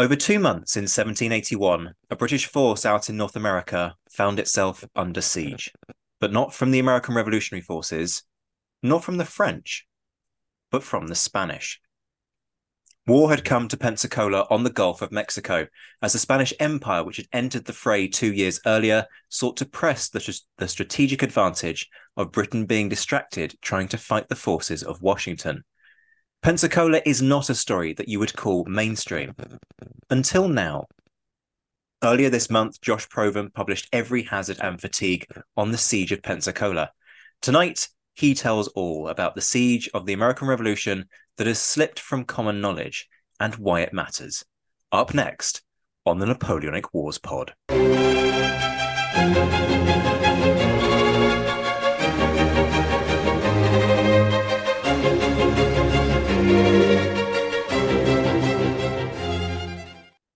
Over two months in 1781, a British force out in North America found itself under siege, but not from the American Revolutionary Forces, nor from the French, but from the Spanish. War had come to Pensacola on the Gulf of Mexico as the Spanish Empire, which had entered the fray two years earlier, sought to press the, the strategic advantage of Britain being distracted trying to fight the forces of Washington. Pensacola is not a story that you would call mainstream. Until now. Earlier this month, Josh Provan published Every Hazard and Fatigue on the Siege of Pensacola. Tonight, he tells all about the siege of the American Revolution that has slipped from common knowledge and why it matters. Up next on the Napoleonic Wars Pod.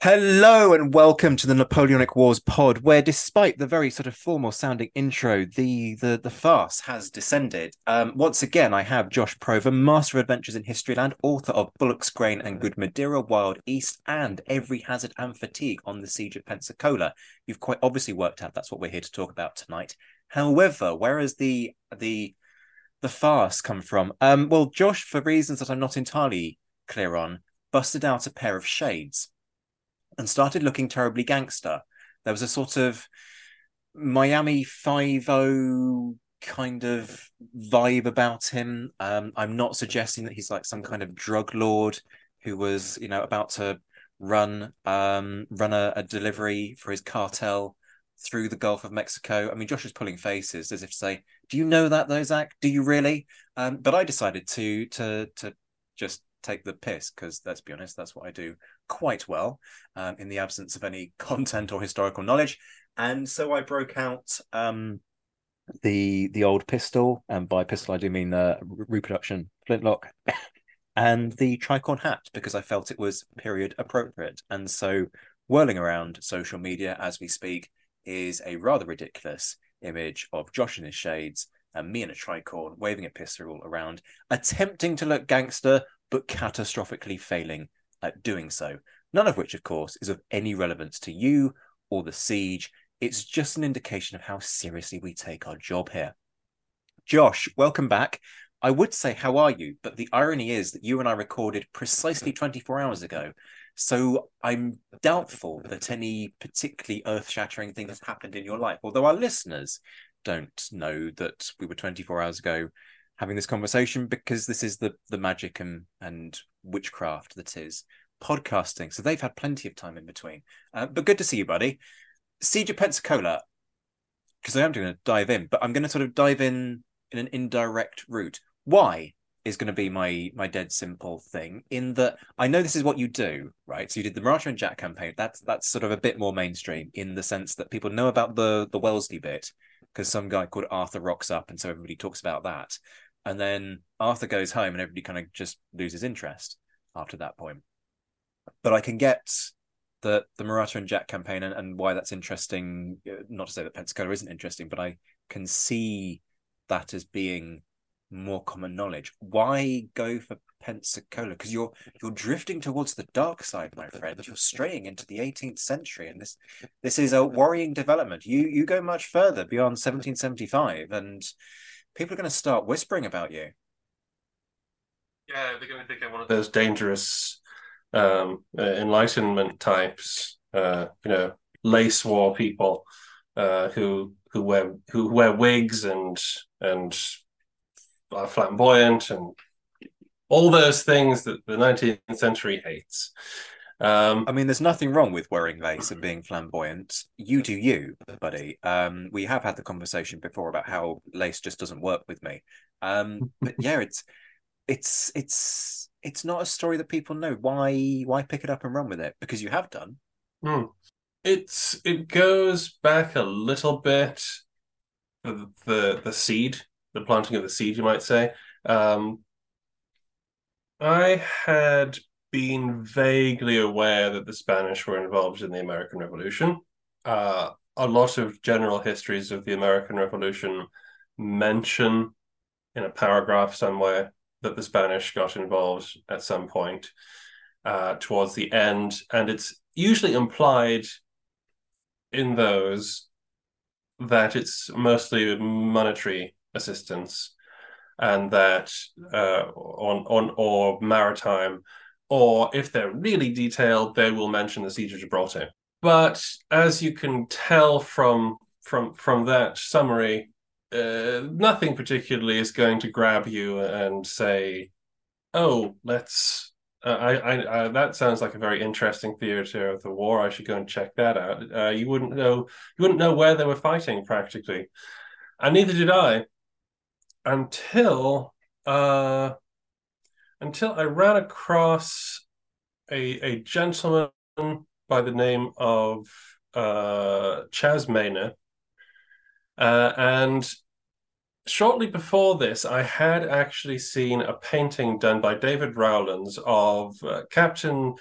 Hello and welcome to the Napoleonic Wars pod, where despite the very sort of formal sounding intro, the the the farce has descended. Um, once again, I have Josh Provan, Master of Adventures in Historyland, author of Bullock's Grain and Good Madeira, Wild East, and Every Hazard and Fatigue on the Siege of Pensacola. You've quite obviously worked out that's what we're here to talk about tonight. However, where has the the the farce come from? Um, well, Josh, for reasons that I'm not entirely clear on, busted out a pair of shades and started looking terribly gangster. There was a sort of Miami Five O kind of vibe about him. Um, I'm not suggesting that he's like some kind of drug lord who was, you know, about to run um, run a, a delivery for his cartel through the Gulf of Mexico. I mean, Josh is pulling faces as if to say, "Do you know that, though, Zach? Do you really?" Um, but I decided to to to just take the piss because let's be honest, that's what I do quite well um, in the absence of any content or historical knowledge. And so I broke out um, the the old pistol, and by pistol I do mean the reproduction flintlock, and the tricorn hat because I felt it was period appropriate. And so whirling around social media as we speak is a rather ridiculous image of Josh in his shades and me in a tricorn waving a pistol around, attempting to look gangster but catastrophically failing at doing so. None of which, of course, is of any relevance to you or the siege. It's just an indication of how seriously we take our job here. Josh, welcome back. I would say, how are you? But the irony is that you and I recorded precisely 24 hours ago. So I'm doubtful that any particularly earth shattering thing has happened in your life. Although our listeners don't know that we were 24 hours ago having this conversation because this is the the magic and and witchcraft that is podcasting. So they've had plenty of time in between. Uh, but good to see you, buddy. Siege of Pensacola, because I am going to dive in, but I'm going to sort of dive in in an indirect route. Why is going to be my my dead simple thing in that I know this is what you do, right? So you did the Maratha and Jat campaign. That's that's sort of a bit more mainstream in the sense that people know about the the Wellesley bit because some guy called Arthur rocks up, and so everybody talks about that and then Arthur goes home and everybody kind of just loses interest. after that point. But I can get the the Maratha and Jat campaign and, and why that's interesting. Uh, not to say that Pensacola isn't interesting, but I can see that as being more common knowledge. Why go for Pensacola? Because you're you're drifting towards the dark side, my friend. You're straying into the 18th century, and this this is a worrying development. You you go much further beyond 1775, and people are going to start whispering about you. Yeah, they're going to think I'm one of those dangerous um, uh, Enlightenment types. Uh, you know, lace war people uh, who who wear who wear wigs and and are flamboyant and all those things that the 19th century hates. Um, I mean, there's nothing wrong with wearing lace and being flamboyant. You do you, buddy. Um, we have had the conversation before about how lace just doesn't work with me. Um, but yeah, it's it's it's it's not a story that people know. Why why pick it up and run with it? Because you have done. Hmm. It's it goes back a little bit the the, the seed, the planting of the seed, you might say. Um, I had been vaguely aware that the Spanish were involved in the American Revolution. Uh, a lot of general histories of the American Revolution mention in a paragraph somewhere that the Spanish got involved at some point uh, towards the end, and it's usually implied in those that it's mostly monetary assistance and that uh, on on or maritime or if they're really detailed, they will mention the siege of Gibraltar. But as you can tell from from from that summary, uh, nothing particularly is going to grab you and say, "Oh, let's." Uh, I, I, I, that sounds like a very interesting theater of the war. I should go and check that out. Uh, you wouldn't know, you wouldn't know where they were fighting practically, and neither did I until uh, until I ran across a, a gentleman by the name of uh, Maner. Uh, and shortly before this, I had actually seen a painting done by David Rowlands of uh, Captain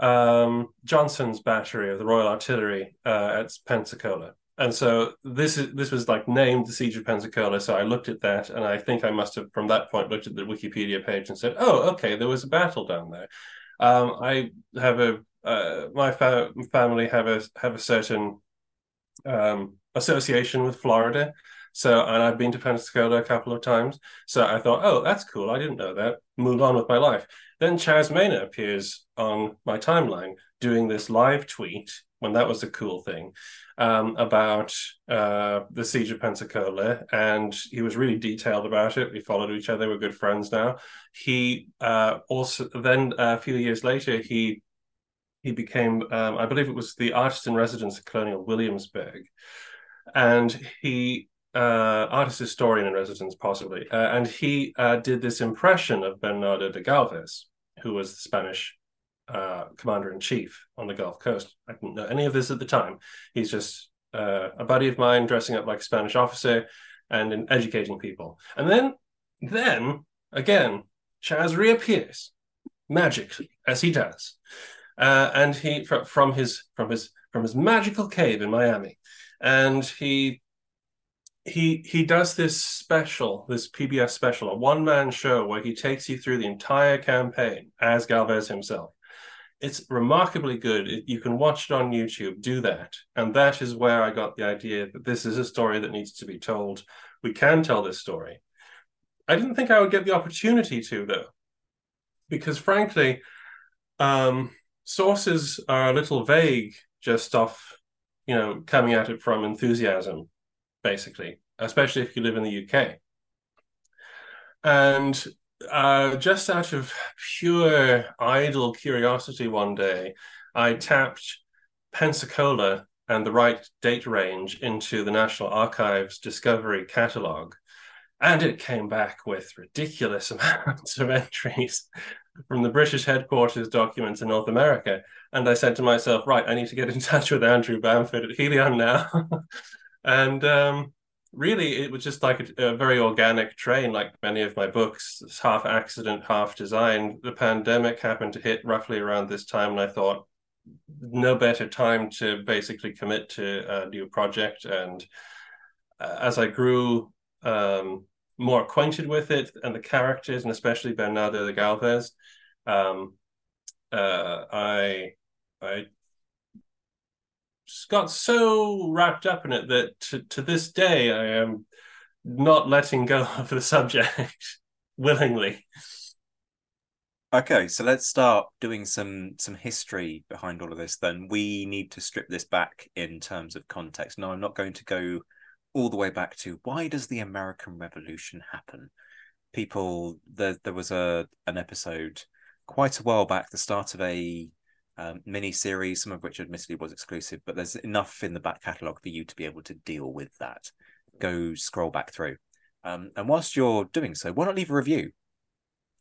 um, Johnson's battery of the Royal Artillery uh, at Pensacola and so this is this was like named the siege of pensacola so i looked at that and i think i must have from that point looked at the wikipedia page and said oh okay there was a battle down there. Um, i have a uh, my fa- family have a have a certain um, association with florida so and i've been to pensacola a couple of times so i thought oh that's cool i didn't know that move on with my life. Then chas Maner appears on my timeline doing this live tweet when that was a cool thing um, about uh, the siege of Pensacola, and he was really detailed about it. We followed each other; we're good friends now. He uh, also then uh, a few years later he he became, um, I believe it was the artist in residence at Colonial Williamsburg, and he uh, artist historian in residence possibly, uh, and he uh, did this impression of Bernardo de Galvez, who was the Spanish uh, commander in chief on the Gulf Coast. I didn't know any of this at the time. He's just uh, a buddy of mine dressing up like a Spanish officer and in educating people. And then, then again, Chaz reappears magically as he does, uh, and he fr- from his from his from his magical cave in Miami, and he he he does this special, this PBS special, a one man show where he takes you through the entire campaign as Galvez himself it's remarkably good. You can watch it on YouTube. Do that, and that is where I got the idea that this is a story that needs to be told. We can tell this story. I didn't think I would get the opportunity to though, because frankly, um, sources are a little vague just off, you know, coming at it from enthusiasm, basically, especially if you live in the UK. And uh, just out of pure idle curiosity, one day I tapped Pensacola and the right date range into the National Archives Discovery Catalog, and it came back with ridiculous amounts of entries from the British headquarters documents in North America. And I said to myself, right, I need to get in touch with Andrew Bamford at Helion now. and um, really it was just like a, a, very organic train like many of my books. It's half accident half design. The pandemic happened to hit roughly around this time and i thought no better time to basically commit to a new project. And uh, as i grew um, more acquainted with it and the characters and especially bernardo de galvez um, uh, i i got so wrapped up in it that to, to this day I am not letting go of the subject willingly. Okay, so let's start doing some some history behind all of this. Then we need to strip this back in terms of context. Now, I'm not going to go all the way back to why does the American Revolution happen? People, there there was a an episode quite a while back, the start of a um, mini series, some of which admittedly was exclusive, but there's enough in the back catalogue for you to be able to deal with that. Go scroll back through. Um, and whilst you're doing so, why not leave a review?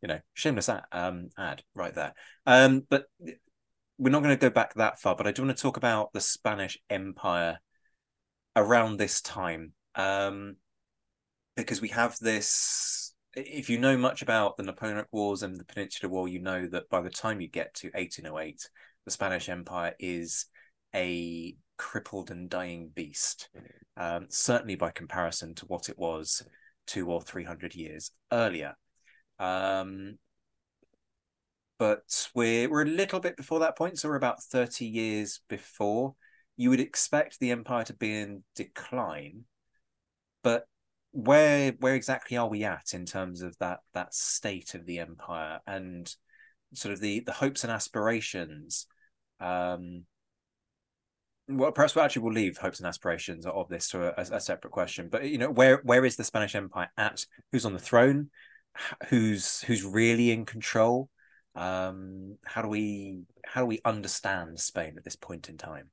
You know, shameless ad, um, ad right there. Um, but we're not going to go back that far, but I do want to talk about the Spanish Empire around this time. Um, because we have this if you know much about the Napoleonic Wars and the Peninsular War, you know that by the time you get to 1808, the Spanish Empire is a crippled and dying beast, um, certainly by comparison to what it was two or three hundred years earlier. Um, but we're we're a little bit before that point, so we're about thirty years before. You would expect the empire to be in decline, but where where exactly are we at in terms of that that state of the empire and sort of the the hopes and aspirations um well perhaps we actually will leave hopes and aspirations of this to a, a, separate question but you know where where is the spanish empire at? Who's on the throne? Who's who's really in control? Um how do we how do we understand spain at this point in time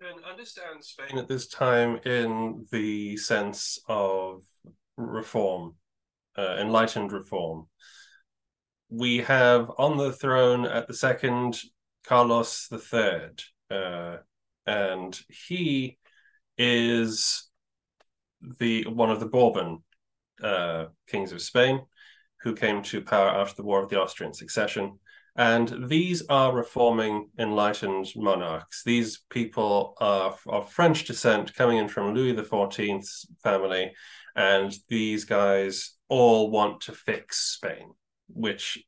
can understand Spain at this time in the sense of reform, uh, enlightened reform. We have on the throne at the second Carlos III, uh, and he is the one of the Bourbon uh, kings of Spain, who came to power after the War of the Austrian Succession. And these are reforming enlightened monarchs. These people are of French descent, coming in from Louis XIV's family. And these guys all want to fix Spain, which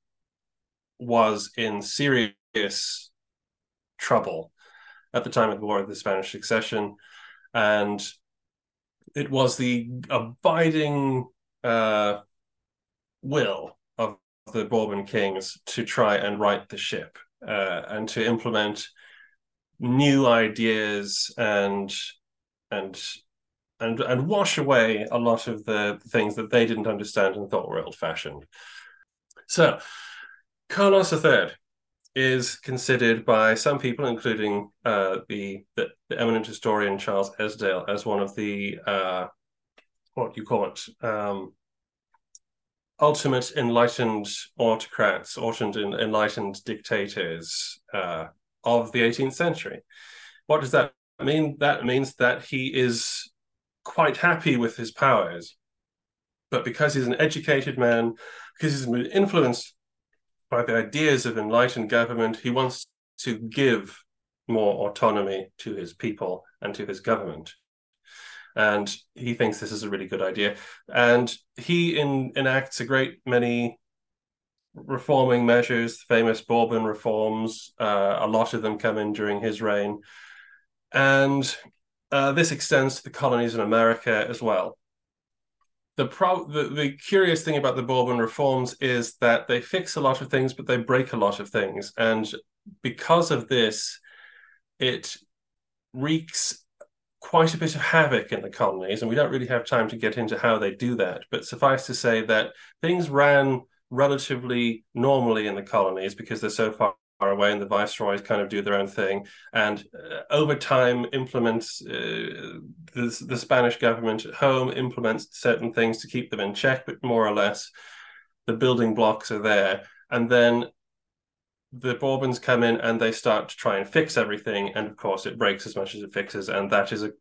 was in serious trouble at the time of the War of the Spanish Succession. And it was the abiding uh, will the Bourbon kings to try and right the ship uh, and to implement new ideas and and and and wash away a lot of the things that they didn't understand and thought were old fashioned. So, Carlos III is considered by some people, including uh, the, the, the eminent historian Charles Esdaile, as one of the uh, what you call it um, ultimate enlightened autocrats, ultimate enlightened dictators uh, of the 18th century. What does that mean? That means that he is quite happy with his powers, but because he's an educated man, because he's been influenced by the ideas of enlightened government, he wants to give more autonomy to his people and to his government and he thinks this is a really good idea. And he in, enacts a great many reforming measures, famous Bourbon reforms. Uh, a lot of them come in during his reign, and uh, this extends to the colonies in America as well. The, pro- the the curious thing about the Bourbon reforms is that they fix a lot of things, but they break a lot of things, and because of this, it wreaks quite a bit of havoc in the colonies, and we don't really have time to get into how they do that. But suffice to say that things ran relatively normally in the colonies because they're so far away and the viceroys kind of do their own thing and uh, over time implements uh, the, the spanish government at home implements certain things to keep them in check but more or less the building blocks are there and then the Bourbons come in and they start to try and fix everything, and of course it breaks as much as it fixes, and that is a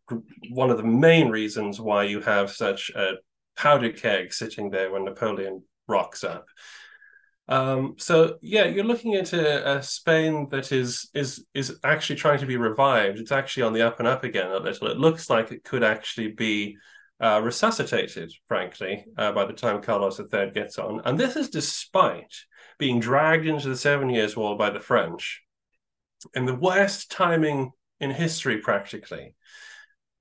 one of the main reasons why you have such a powder keg sitting there when Napoleon rocks up. Um, so yeah, you're looking at a, a, Spain that is is is actually trying to be revived. It's actually on the up and up again a little. It looks like it could actually be uh, resuscitated, frankly, uh, by the time Carlos III gets on. And this is despite being dragged into the Seven Years' War by the French in the worst timing in history, practically.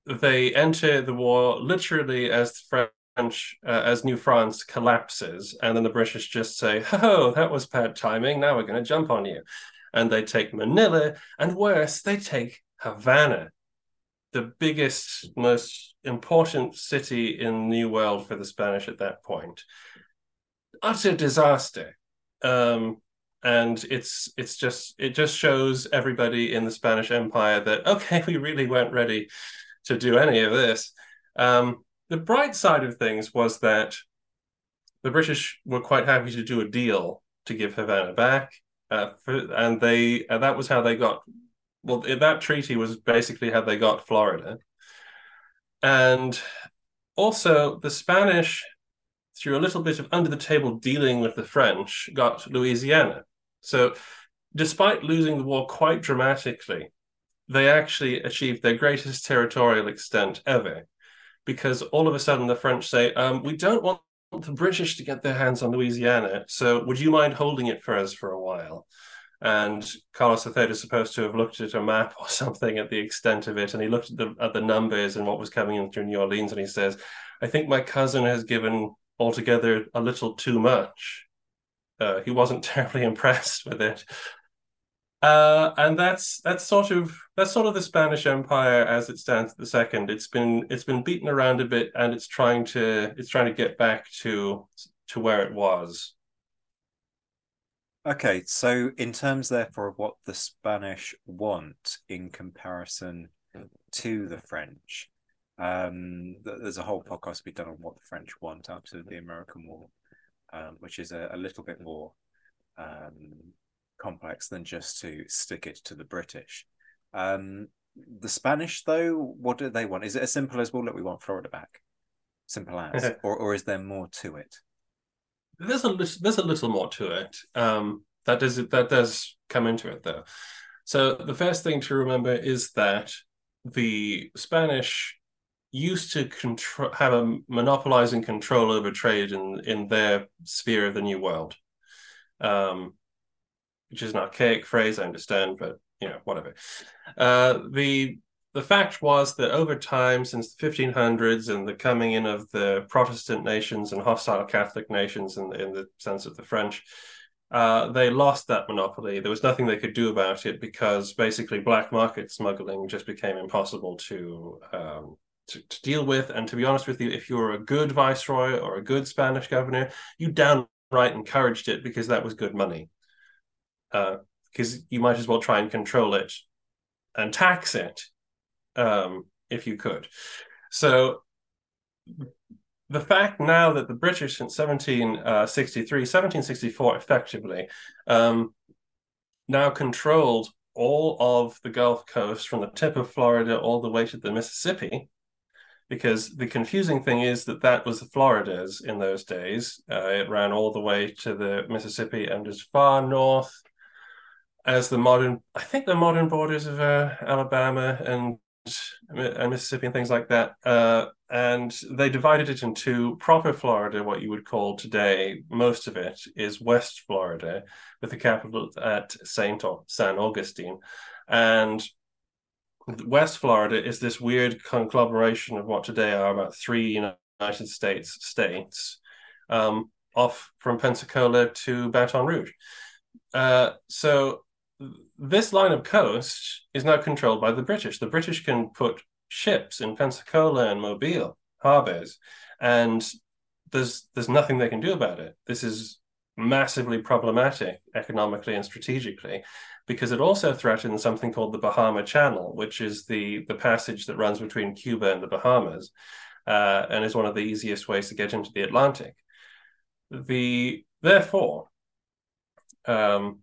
They enter the war literally as the French, uh, as New France collapses, and then the British just say, "Oh, that was bad timing. Now we're going to jump on you," and they take Manila, and worse, they take Havana, the biggest, most important city in the New World for the Spanish at that point. Utter disaster. Um, and it's it's just it just shows everybody in the Spanish Empire that okay, we really weren't ready to do any of this. Um, the bright side of things was that the British were quite happy to do a deal to give Havana back, uh, for, and they and that was how they got well, that treaty was basically how they got Florida. And also, the Spanish, through a little bit of under the table dealing with the French, got Louisiana. So, despite losing the war quite dramatically, they actually achieved their greatest territorial extent ever. Because all of a sudden, the French say, um, We don't want the British to get their hands on Louisiana. So, would you mind holding it for us for a while? and Carlos III is supposed to have looked at a map or something at the extent of it, and he looked at the at the numbers and what was coming in through New Orleans, and he says, "I think my cousin has given altogether a little too much." Uh, he wasn't terribly impressed with it, uh, and that's that's sort of that's sort of the Spanish Empire as it stands at the second. It's been it's been beaten around a bit, and it's trying to it's trying to get back to to where it was. Okay, so in terms, therefore, of what the Spanish want in comparison to the French, um, there's a whole podcast to be done on what the French want after the American War, um, which is a, a, little bit more um, complex than just to stick it to the British. Um, the Spanish, though, what do they want? Is it as simple as, well, look, we want Florida back? Simple as, or, or is there more to it? there's a there's a little more to it. Um, that does that does come into it though. So the first thing to remember is that the Spanish used to control have a monopolizing control over trade in in their sphere of the new world, um, which is an archaic phrase, I understand, but you know whatever. Uh, the the fact was that over time, since the 1500s and the coming in of the Protestant nations and hostile Catholic nations, in, in the sense of the French, uh, they lost that monopoly. There was nothing they could do about it because basically black market smuggling just became impossible to, um, to, to deal with. And to be honest with you, if you were a good viceroy or a good Spanish governor, you downright encouraged it because that was good money. Because uh, you might as well try and control it and tax it um, if you could. So the fact now that the British in 1763, 1764 effectively um, now controlled all of the Gulf Coast from the tip of Florida all the way to the Mississippi, because the confusing thing is that that was the Floridas in those days. Uh, it ran all the way to the Mississippi and as far north as the modern, I think the modern borders of uh, Alabama and and Mississippi and things like that. Uh, and they divided it into proper Florida, what you would call today, most of it is West Florida, with the capital at Saint San Augustine. And West Florida is this weird conglomeration of what today are about three United States states, um, off from Pensacola to Baton Rouge. Uh, so this line of coast is now controlled by the British. The British can put ships in Pensacola and Mobile harbors, and there's there's nothing they can do about it. This is massively problematic economically and strategically because it also threatens something called the Bahama Channel, which is the the passage that runs between Cuba and the Bahamas, uh, and is one of the easiest ways to get into the Atlantic. The therefore, um,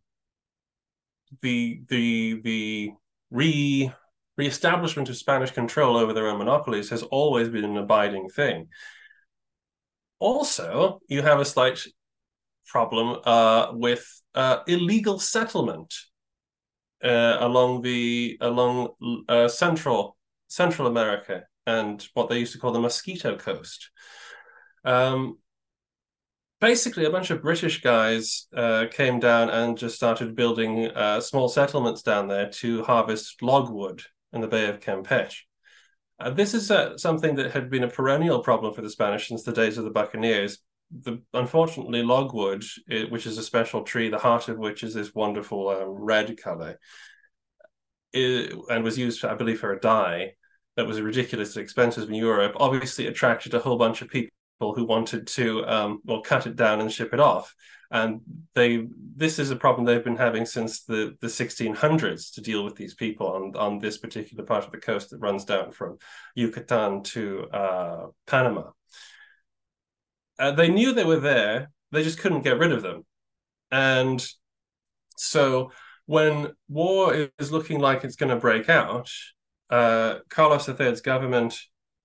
the the the re reestablishment of Spanish control over their own monopolies has always been an abiding thing. Also, you have a slight problem uh, with uh, illegal settlement uh, along the along uh, central Central America and what they used to call the Mosquito Coast. Um, basically, a bunch of British guys uh, came down and just started building small settlements down there to harvest logwood in the Bay of Campeche. Uh, this is uh, something that had been a perennial problem for the Spanish since the days of the Buccaneers. The, unfortunately, logwood, it, which is a special tree, the heart of which is this wonderful um, red color, it, and was used, I believe, for a dye that was ridiculously expensive in Europe, obviously attracted a whole bunch of people who wanted to um, well cut it down and ship it off and they this is a problem they've been having since the the 1600s to deal with these people on on this particular part of the coast that runs down from Yucatan to uh, Panama. Uh, they knew they were there, they just couldn't get rid of them, and so when war is looking like it's going to break out, uh, Carlos III's government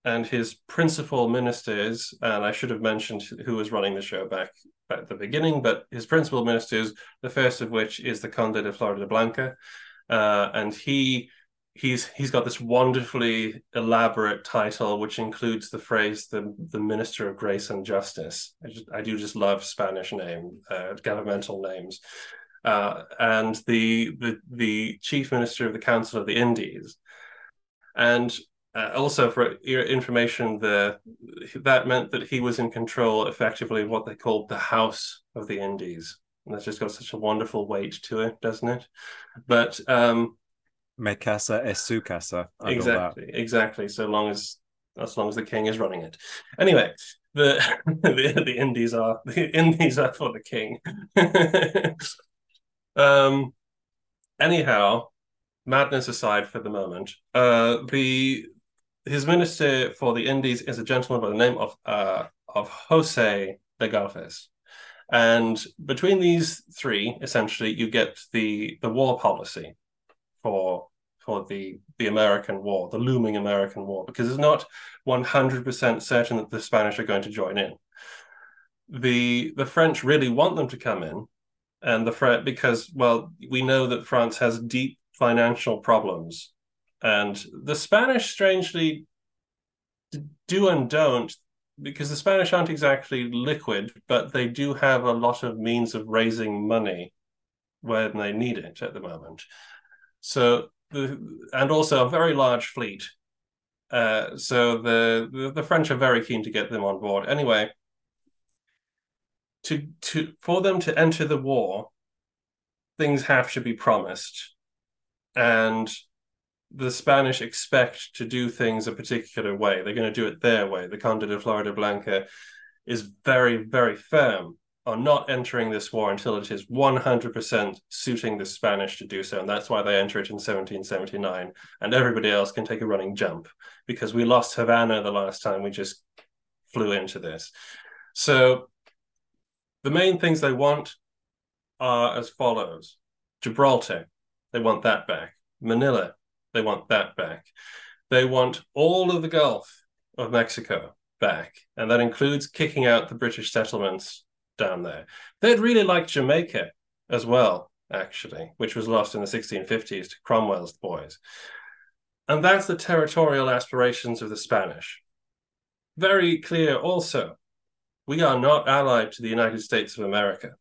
and his principal ministers, and I should have mentioned who was running the show back at the beginning, but his principal ministers, the first of which is the Conde de Florida Floridablanca, uh, and he he's he's got this wonderfully elaborate title which includes the phrase the the minister of grace and justice i, just, I do just love spanish name uh, governmental names uh, and the, the the chief minister of the council of the indies and uh, also, for your information, the that meant that he was in control effectively of what they called the House of the Indies. And that's just got such a wonderful weight to it, doesn't it? But um Me casa es su casa. exactly, exactly. So long as as long as the king is running it. Anyway, the the, the Indies are the Indies are for the king. um anyhow, madness aside for the moment, uh the his minister for the Indies is a gentleman by the name of uh, of Jose de Galvez. And between these three, essentially, you get the the war policy for for the the American war, the looming American war, because it's not one hundred percent certain that the Spanish are going to join in. The the French really want them to come in, and the French because well, we know that France has deep financial problems and the Spanish, strangely, do and don't, because the Spanish aren't exactly liquid, but they do have a lot of means of raising money when they need it at the moment. So, the, and also a very large fleet. Uh, so the, the the French are very keen to get them on board. Anyway, to to for them to enter the war, things have to be promised, and the Spanish expect to do things a particular way. They're going to do it their way. The Conde de Floridablanca is very, very firm on not entering this war until it is 100% suiting the Spanish to do so. And that's why they enter it in 1779. And everybody else can take a running jump because we lost Havana the last time we just flew into this. So the main things they want are as follows Gibraltar, they want that back. Manila, they want that back. They want all of the Gulf of Mexico back, and that includes kicking out the British settlements down there. They'd really like Jamaica as well, actually, which was lost in the 1650s to Cromwell's boys. And that's the territorial aspirations of the Spanish. Very clear also, we are not allied to the United States of America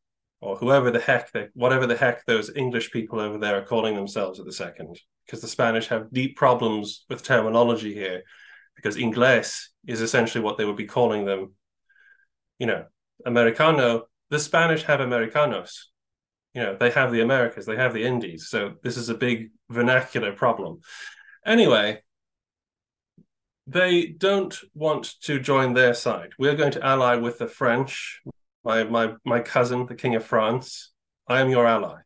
or whoever the heck they, whatever the heck those English people over there are calling themselves at the second, because the Spanish have deep problems with terminology here, because Ingles is essentially what they would be calling them. You know, Americano. The Spanish have Americanos. You know, they have the Americas, they have the Indies. So this is a big vernacular problem. Anyway, they don't want to join their side. We're going to ally with the French, my my my cousin, the King of France. I am your ally,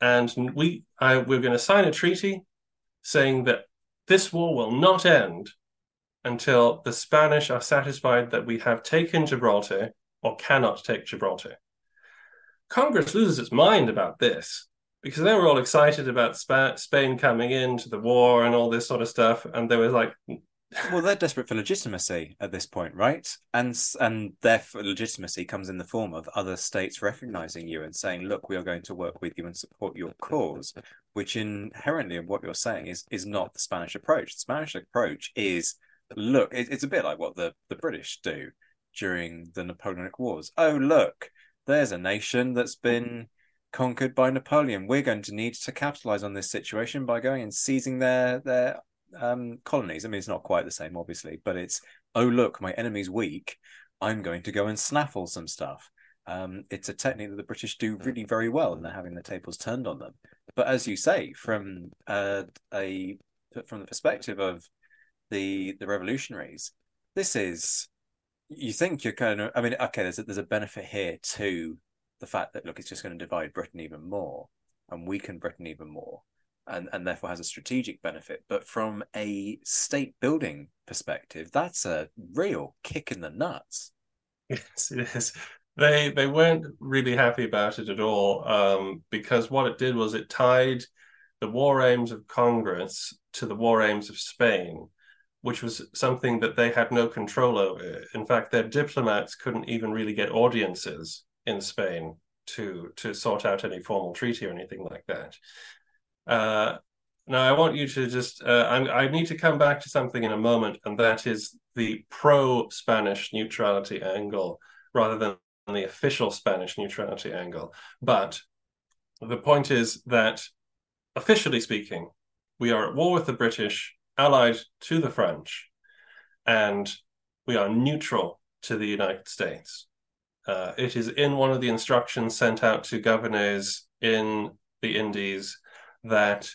and we I we're going to sign a treaty saying that this war will not end until the Spanish are satisfied that we have taken Gibraltar or cannot take Gibraltar. Congress loses its mind about this. because they were all excited about Spa- Spain coming into the war and all this sort of stuff, and they were like, mm. well, they're desperate for legitimacy at this point, right? And and their legitimacy comes in the form of other states recognizing you and saying, "Look, we are going to work with you and support your cause," which inherently in what you're saying is is not the Spanish approach. The Spanish approach is, look, it, it's a bit like what the the British do during the Napoleonic Wars. Oh, look, there's a nation that's been conquered by Napoleon. We're going to need to capitalize on this situation by going and seizing their their um, colonies. I mean, it's not quite the same, obviously, but it's oh look, my enemy's weak. I'm going to go and snaffle some stuff. Um, it's a technique that the British do really very well, and they're having the tables turned on them. But as you say, from uh, a from the perspective of the the revolutionaries, this is you think you're kind of. I mean, okay, there's a, there's a benefit here to the fact that look, it's just going to divide Britain even more and weaken Britain even more and, and therefore has a strategic benefit. But from a state building perspective, that's a real kick in the nuts. Yes, it is. They they weren't really happy about it at all um, because what it did was it tied the war aims of Congress to the war aims of Spain, which was something that they had no control over. In fact, their diplomats couldn't even really get audiences in Spain to to sort out any formal treaty or anything like that. Uh, now, I want you to just, uh, I need to come back to something in a moment, and that is the pro Spanish neutrality angle rather than the official Spanish neutrality angle. But the point is that, officially speaking, we are at war with the British, allied to the French, and we are neutral to the United States. Uh, it is in one of the instructions sent out to governors in the Indies that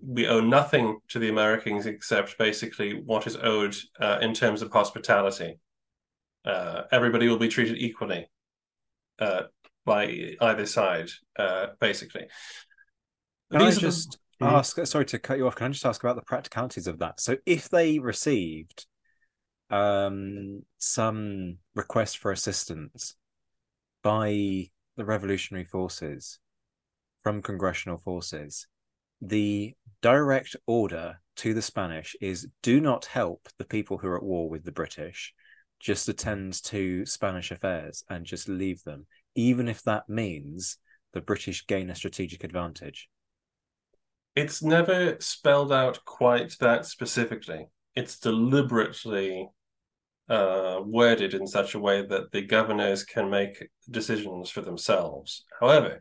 we owe nothing to the Americans except basically what is owed uh, in terms of hospitality. Uh, everybody will be treated equally uh, by either side, uh, basically. Can These I just the... ask? Sorry to cut you off. Can I just ask about the practicalities of that? So, if they received um, some request for assistance by the revolutionary forces from congressional forces, the direct order to the Spanish is do not help the people who are at war with the British, just attend to Spanish affairs and just leave them, even if that means the British gain a strategic advantage. It's never spelled out quite that specifically. It's deliberately uh, worded in such a way that the governors can make decisions for themselves. However,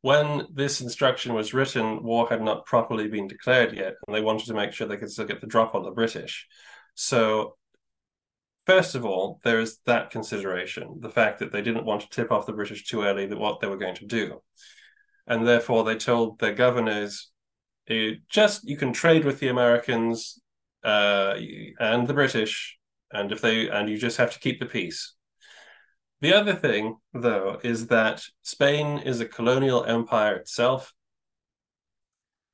when this instruction was written, war had not properly been declared yet, and they wanted to make sure they could still get the drop on the British. So, first of all, there is that consideration the fact that they didn't want to tip off the British too early that what they were going to do. And therefore, they told their governors, just you can trade with the Americans uh, and the British, and if they and you just have to keep the peace. The other thing, though, is that Spain is a colonial empire itself,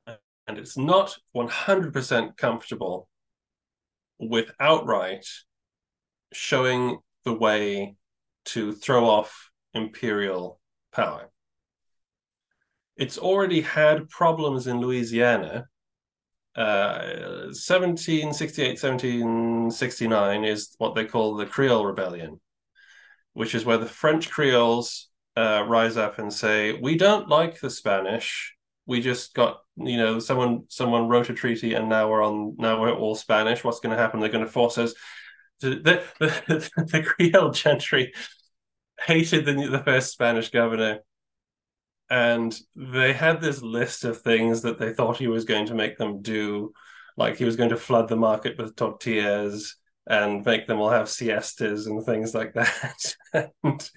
and it's not 100% comfortable with outright showing the way to throw off imperial power. It's already had problems in Louisiana. Uh, 1768, 1769 is what they call the Creole Rebellion which is where the French Creoles uh, rise up and say, "We don't like the Spanish. We just got, you know, someone someone wrote a treaty, and now we're on. Now we're all Spanish. What's going to happen? They're going to force us." The, the, the Creole gentry hated the the first Spanish governor, and they had this list of things that they thought he was going to make them do, like he was going to flood the market with tortillas and make them all have siestas and things like that. and,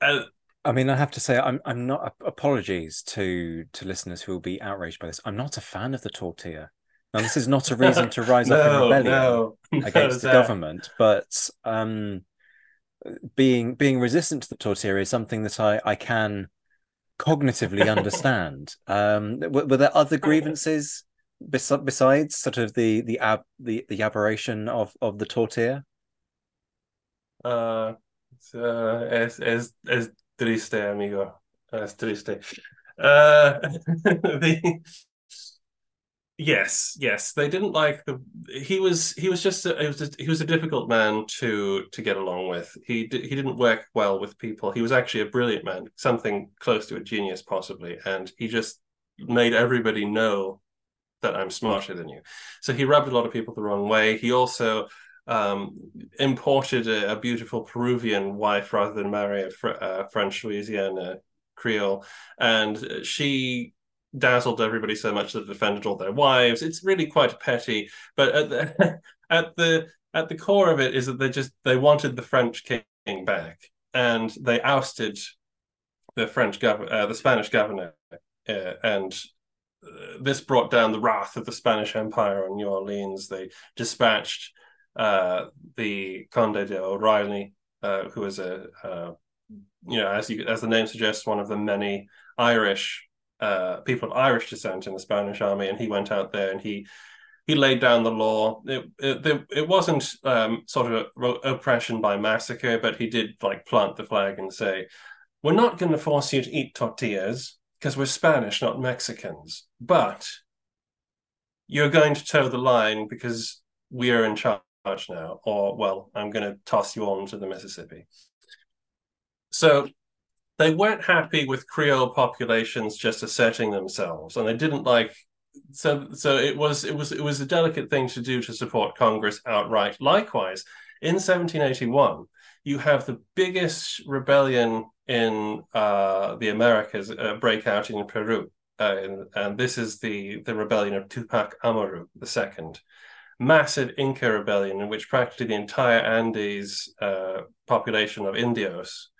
uh, I mean, I have to say, I'm I'm not. Apologies to to listeners who will be outraged by this. I'm not a fan of the tortilla. Now, this is not a reason to rise no, up in rebellion no, against no, the government, but um, being being resistant to the tortilla is something that I I can cognitively understand. um, were, were there other grievances besides sort of the the ab the, the aberration of of the tortilla uh, uh es es es triste amigo That's triste. Uh, the yes, yes, they didn't like the. He was he was just a, he was a, he was a difficult man to to get along with. He he didn't work well with people. He was actually a brilliant man, something close to a genius possibly, and he just made everybody know that I'm smarter than you. So he rubbed a lot of people the wrong way. He also um, imported a, a, beautiful Peruvian wife rather than marry a fr- uh, French Louisiana Creole, and she dazzled everybody so much that it offended all their wives. It's really quite petty, but at the at the at the core of it is that they just they wanted the French king back, and they ousted the French governor, uh, the Spanish governor, uh, and uh, this brought down the wrath of the Spanish Empire on New Orleans. They dispatched uh, the Conde de O'Reilly, uh, who was a, you know, as you, as the name suggests, one of the many Irish uh, people of Irish descent in the Spanish army, and he went out there and he he laid down the law. It it, it wasn't um, sort of oppression by massacre, but he did like plant the flag and say, "We're not going to force you to eat tortillas because we're Spanish, not Mexicans, but." You're going to toe the line because we are in charge now, or well, I'm going to toss you on to the Mississippi. So they weren't happy with Creole populations just asserting themselves, and they didn't like. So, so it was it was it was a delicate thing to do to support Congress outright. Likewise, in 1781, you have the biggest rebellion in uh, the Americas uh, break out in Peru, uh, and, and, this is the the rebellion of Tupac Amaru II massive Inca rebellion in which practically the entire Andes uh, population of Indios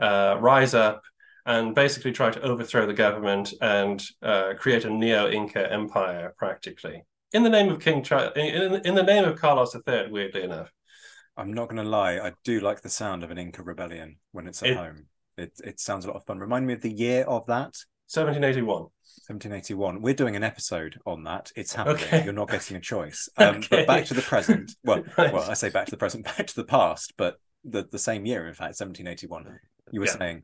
uh, rise up and basically try to overthrow the government and uh, create a neo-Inca empire, practically in the name of King Charles, in, in the name of Carlos III. Weirdly enough, I'm not going to lie, I do like the sound of an Inca rebellion when it's at it, home. It it sounds a lot of fun. Remind me of the year of that. 1781. 1781. We're doing an episode on that. It's happening. Okay. You're not getting a choice. Um, okay. But back to the present. Well, right. well, I say back to the present, back to the past, but the, the same year, in fact, 1781. You were yeah. saying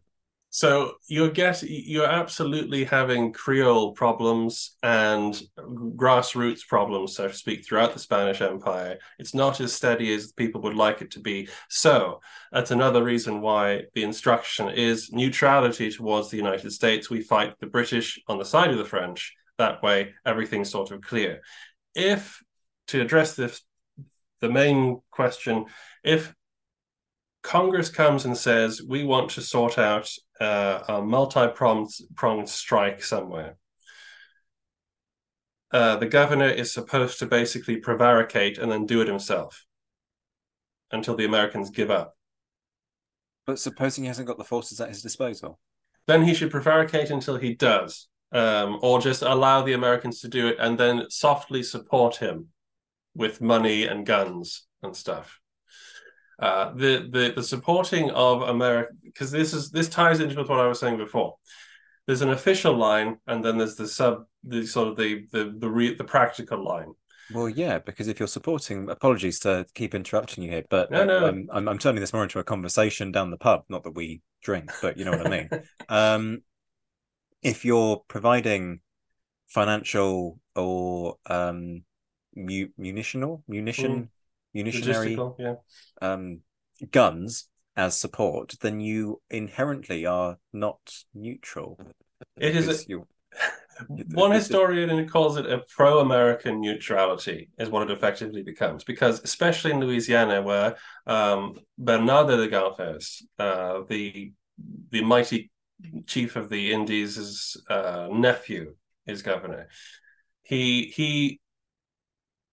so you're getting, you're absolutely having Creole problems and grassroots problems, so to speak, throughout the Spanish Empire. It's not as steady as people would like it to be. So that's another reason why the instruction is neutrality towards the United States. We fight the British on the side of the French. That way, everything's sort of clear. If to address this, the main question, if Congress comes and says, we want to sort out uh, a multi-pronged strike somewhere. Uh, the governor is supposed to basically prevaricate and then do it himself until the Americans give up. But supposing he hasn't got the forces at his disposal? Then he should prevaricate until he does, um, or just allow the Americans to do it and then softly support him with money and guns and stuff. Uh, the the the supporting of America because this is this ties into what I was saying before. There's an official line, and then there's the sub, the sort of the the the re, the practical line. Well, yeah, because if you're supporting, apologies to keep interrupting you here, but no, no. I'm, I'm, I'm turning this more into a conversation down the pub. Not that we drink, but you know what I mean. um, if you're providing financial or um, mu- munitional munition mm munitionary yeah. um, guns as support, then you inherently are not neutral. It is a, one historian calls it a pro-American neutrality, is what it effectively becomes. Because especially in Louisiana, where um, Bernardo de Galvez, uh, the the mighty chief of the Indies' uh, nephew, is governor. He he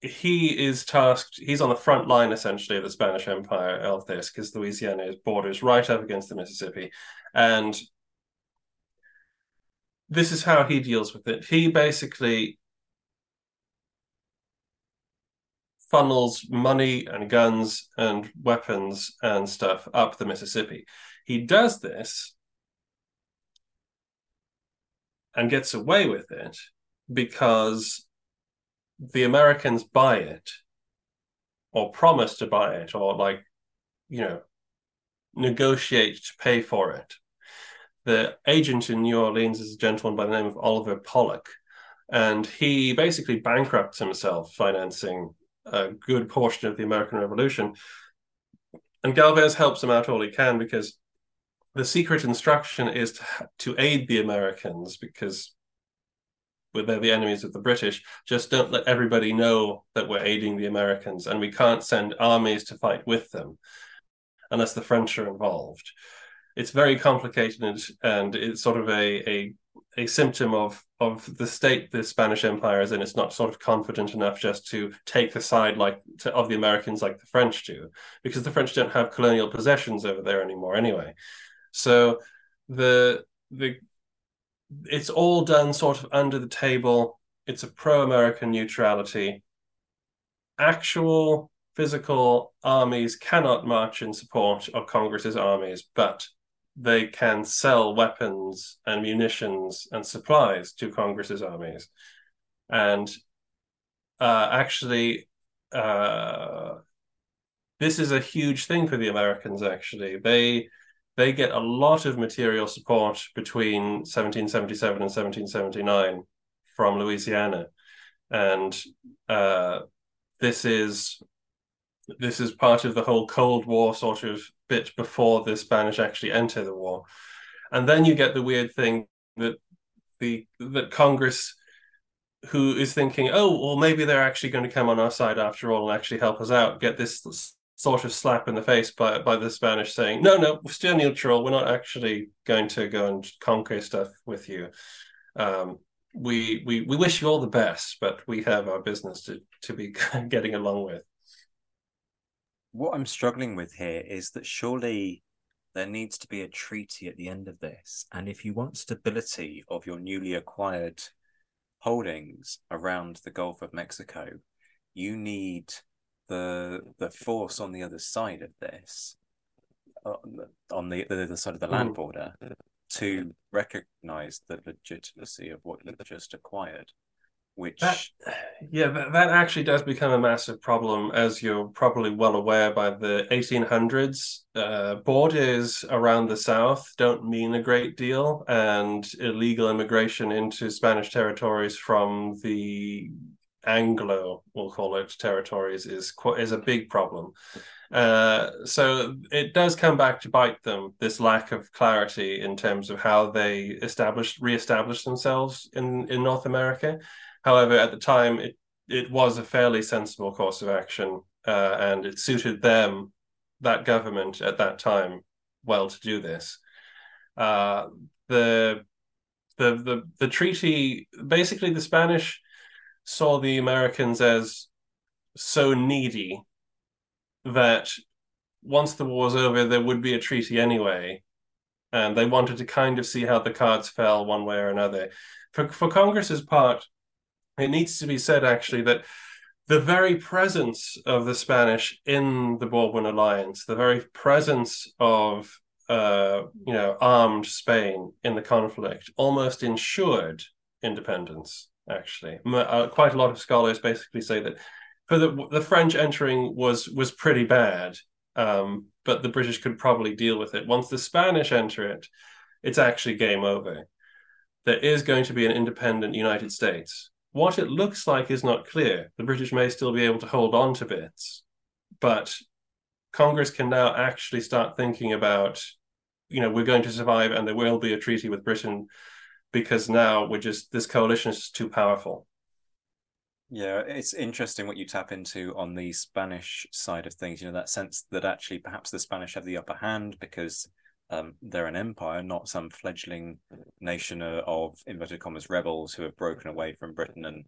he is tasked he's on the front line essentially of the spanish empire of this because louisiana borders right up against the mississippi. And this is how he deals with it. He basically funnels money and guns and weapons and stuff up the mississippi. He does this and gets away with it because the Americans buy it or promise to buy it or like, you know, negotiate to pay for it. the agent in New Orleans is a gentleman by the name of Oliver Pollock, and he basically bankrupts himself financing a good portion of the American Revolution. And Galvez helps him out all he can because the secret instruction is to, to aid the Americans because they're the enemies of the British. Just don't let everybody know that we're aiding the Americans, and we can't send armies to fight with them unless the French are involved. It's very complicated, and it's sort of a a, a symptom of of the state the Spanish Empire is in. It's not sort of confident enough just to take the side like to, of the Americans like the French do, because the French don't have colonial possessions over there anymore anyway. So the the it's all done sort of under the table. It's a pro-American neutrality. Actual physical armies cannot march in support of Congress's armies, but they can sell weapons and munitions and supplies to Congress's armies. And uh, actually, uh, this is a huge thing for the Americans. Actually, they they get a lot of material support between 1777 and 1779 from Louisiana, and uh, this is this is part of the whole Cold War sort of bit before the Spanish actually enter the war, and then you get the weird thing that the that Congress who is thinking, oh, well, maybe they're actually going to come on our side after all and actually help us out, get this sort of slap in the face by by the Spanish saying, "No, no, we're still neutral. We're not actually going to go and conquer stuff with you. Um, we we we wish you all the best, but we have our business to to be getting along with." What I'm struggling with here is that surely there needs to be a treaty at the end of this, and if you want stability of your newly acquired holdings around the Gulf of Mexico, you need the the force on the other side of this, uh, on the the other side of the land mm. border, to recognize the legitimacy of what you've just acquired. Which, that, yeah, that, that actually does become a massive problem, as you're probably well aware. By the 1800s, uh, borders around the south don't mean a great deal, and illegal immigration into Spanish territories from the Anglo, we'll call it, territories is is a big problem. Uh, so it does come back to bite them. This lack of clarity in terms of how they established, reestablished themselves in in North America. However, at the time, it it was a fairly sensible course of action, uh, and it suited them, that government at that time, well to do this. Uh, the the the the treaty basically the Spanish saw the Americans as so needy that once the war was over, there would be a treaty anyway. And they wanted to kind of see how the cards fell one way or another. For, for Congress's part, it needs to be said actually that the very presence of the Spanish in the Bourbon alliance, the very presence of uh, you know armed Spain in the conflict, almost ensured independence actually. Uh, quite a lot of scholars basically say that for the the French entering was was pretty bad, um, but the British could probably deal with it. Once the Spanish enter it, it's actually game over. There is going to be an independent United States. What it looks like is not clear. The British may still be able to hold on to bits, but Congress can now actually start thinking about, you know, we're going to survive and there will be a treaty with Britain because now we're just this coalition is just too powerful. Yeah, it's interesting what you tap into on the Spanish side of things. You know, that sense that actually perhaps the Spanish have the upper hand because um, they're an empire, not some fledgling nation of inverted commas rebels who have broken away from Britain and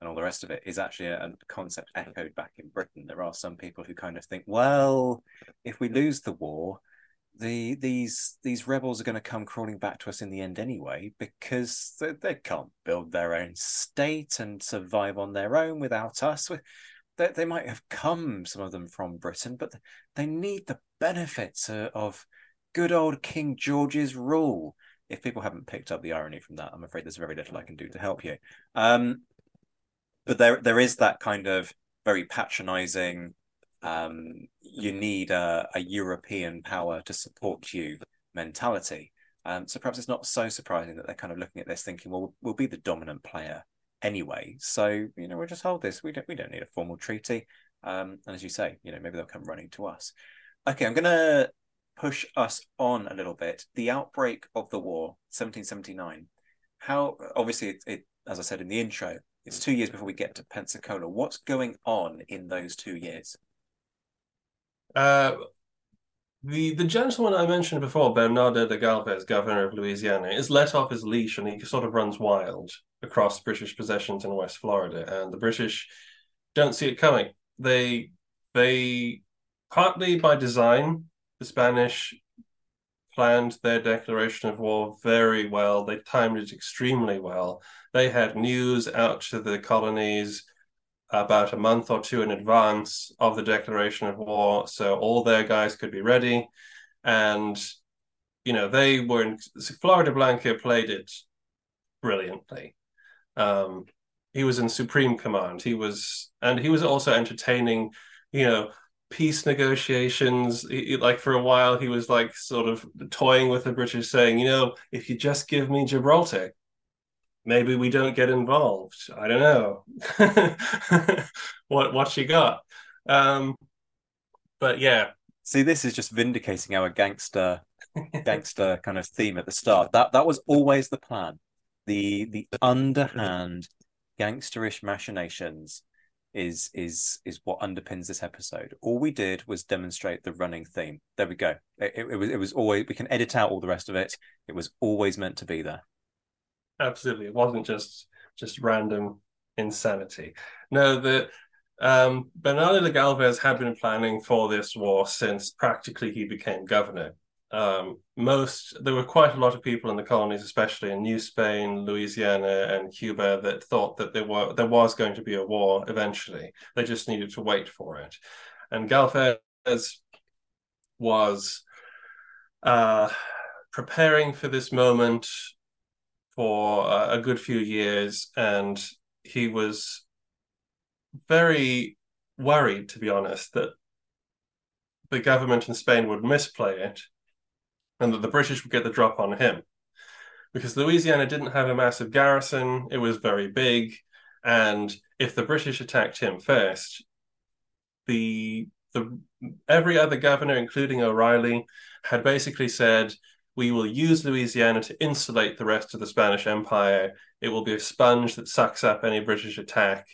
and all the rest of it is actually a, a concept echoed back in Britain. There are some people who kind of think, well, if we lose the war, the these these rebels are going to come crawling back to us in the end anyway because they, they can't build their own state and survive on their own without us. They, they might have come, some of them from Britain, but they need the benefits of good old King George's rule. If people haven't picked up the irony from that, I'm afraid there's very little I can do to help you. Um, but there there is that kind of very patronizing um, you need a, a European power to support you mentality. Um, so perhaps it's not so surprising that they're kind of looking at this, thinking, well, we'll be the dominant player anyway. So you know, we'll just hold this. We don't we don't need a formal treaty. Um, and as you say, you know, maybe they'll come running to us. Okay, I'm gonna push us on a little bit. The outbreak of the war, 1779. How obviously it, it as I said in the intro, it's two years before we get to Pensacola. What's going on in those two years? Uh, the the gentleman I mentioned before, Bernardo de Galvez, governor of Louisiana, is let off his leash and he sort of runs wild across British possessions in West Florida, and the British don't see it coming. They they partly by design, the Spanish planned their declaration of war very well. They timed it extremely well. They had news out to the colonies about a month or two in advance of the declaration of war, so all their guys could be ready. And you know, they were in Floridablanca played it brilliantly. Um, he was in supreme command. He was, and he was also entertaining, you know, peace negotiations. He, like for a while, he was like sort of toying with the British, saying, you know, if you just give me Gibraltar, maybe we don't get involved. I don't know what what you got. Um, but yeah. See, this is just vindicating our gangster gangster kind of theme at the start. That that was always the plan. The the underhand gangsterish machinations is is is what underpins this episode. All we did was demonstrate the running theme. There we go. It, it, it was it was always we can edit out all the rest of it. It was always meant to be there absolutely. It wasn't just just random insanity. No, the um, Bernardo de Galvez had been planning for this war since practically he became governor. Um, most there were quite a lot of people in the colonies, especially in New Spain, Louisiana, and Cuba, that thought that there were there was going to be a war eventually. They just needed to wait for it, and Galvez was uh, preparing for this moment for uh, a good few years, and he was very worried, to be honest, that the government in Spain would misplay it and that the British would get the drop on him. Because Louisiana didn't have a massive garrison, it was very big, and if the British attacked him first, the the every other governor, including O'Reilly, had basically said, we will use Louisiana to insulate the rest of the Spanish Empire. It will be a sponge that sucks up any British attack.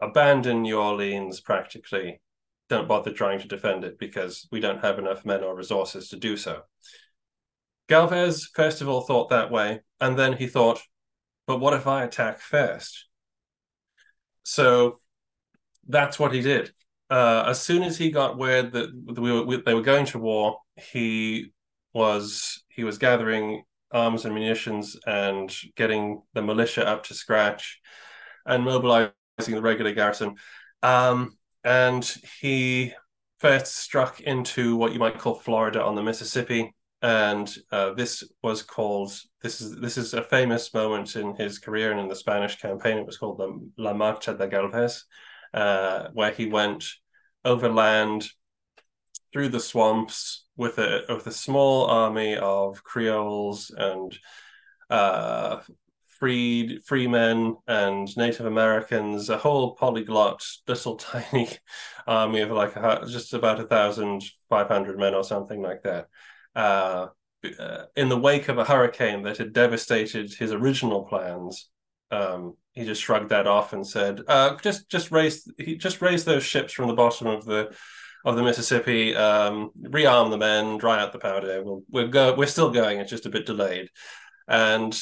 Abandon New Orleans practically. Don't bother trying to defend it because we don't have enough men or resources to do so. Galvez, first of all, thought that way. And then he thought, but what if I attack first? So that's what he did. Uh, as soon as he got word that we were, we, they were going to war, he was he was gathering arms and munitions and getting the militia up to scratch and mobilizing the regular garrison. Um, and he first struck into what you might call Florida on the Mississippi. And uh, this was called this is this is a famous moment in his career and in the Spanish campaign. It was called the La Marcha de Galvez, uh, where he went overland through the swamps with a with a small army of Creoles and uh, freed freemen and Native Americans, a whole polyglot little tiny army of like a, just about a thousand five hundred men or something like that. Uh, uh, in the wake of a hurricane that had devastated his original plans, um, he just shrugged that off and said, uh, "Just, just raise, he just raise those ships from the bottom of the of the Mississippi, um, rearm the men, dry out the powder. We'll, we're go. We're still going. It's just a bit delayed. And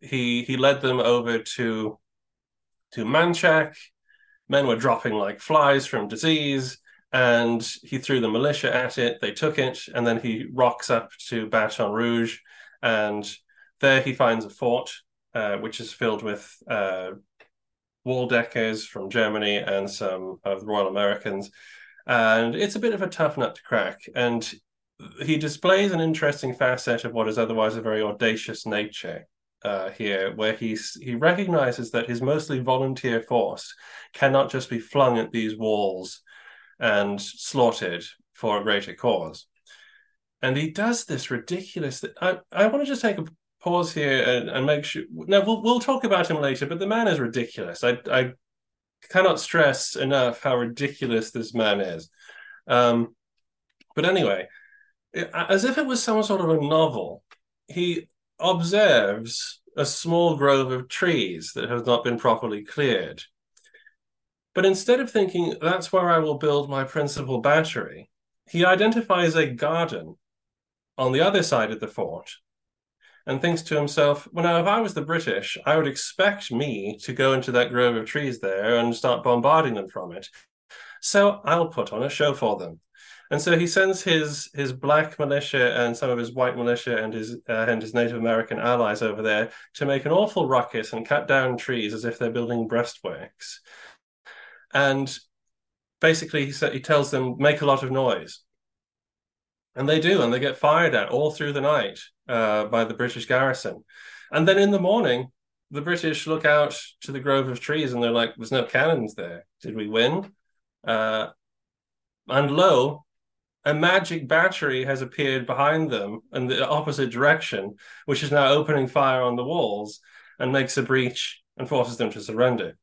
he he led them over to to Manchac. Men were dropping like flies from disease, and he threw the militia at it. They took it, and then he rocks up to Baton Rouge, and there he finds a fort, uh, which is filled with uh, Waldeckers from Germany and some of the Royal Americans and it's a bit of a tough nut to crack. And he displays an interesting facet of what is otherwise a very audacious nature uh, here, where he's, he recognizes that his mostly volunteer force cannot just be flung at these walls and slaughtered for a greater cause. and he does this ridiculous. I I want to just take a pause here and, and make sure. Now we'll we'll talk about him later, but the man is ridiculous. I I cannot stress enough how ridiculous this man is. Um, but anyway, as if it was some sort of a novel, he observes a small grove of trees that has not been properly cleared. But instead of thinking, that's where I will build my principal battery, he identifies a garden on the other side of the fort and thinks to himself, well, now, if I was the British, I would expect me to go into that grove of trees there and start bombarding them from it. So I'll put on a show for them. And so he sends his his black militia and some of his white militia and his uh, and his Native American allies over there to make an awful ruckus and cut down trees as if they're building breastworks. And basically, he he tells them make a lot of noise, and they do, and they get fired at all through the night uh, by the British garrison. And then in the morning, the British look out to the grove of trees and they're like, "There's no cannons there. Did we win?" Uh, and lo, a magic battery has appeared behind them in the opposite direction, which is now opening fire on the walls and makes a breach and forces them to surrender.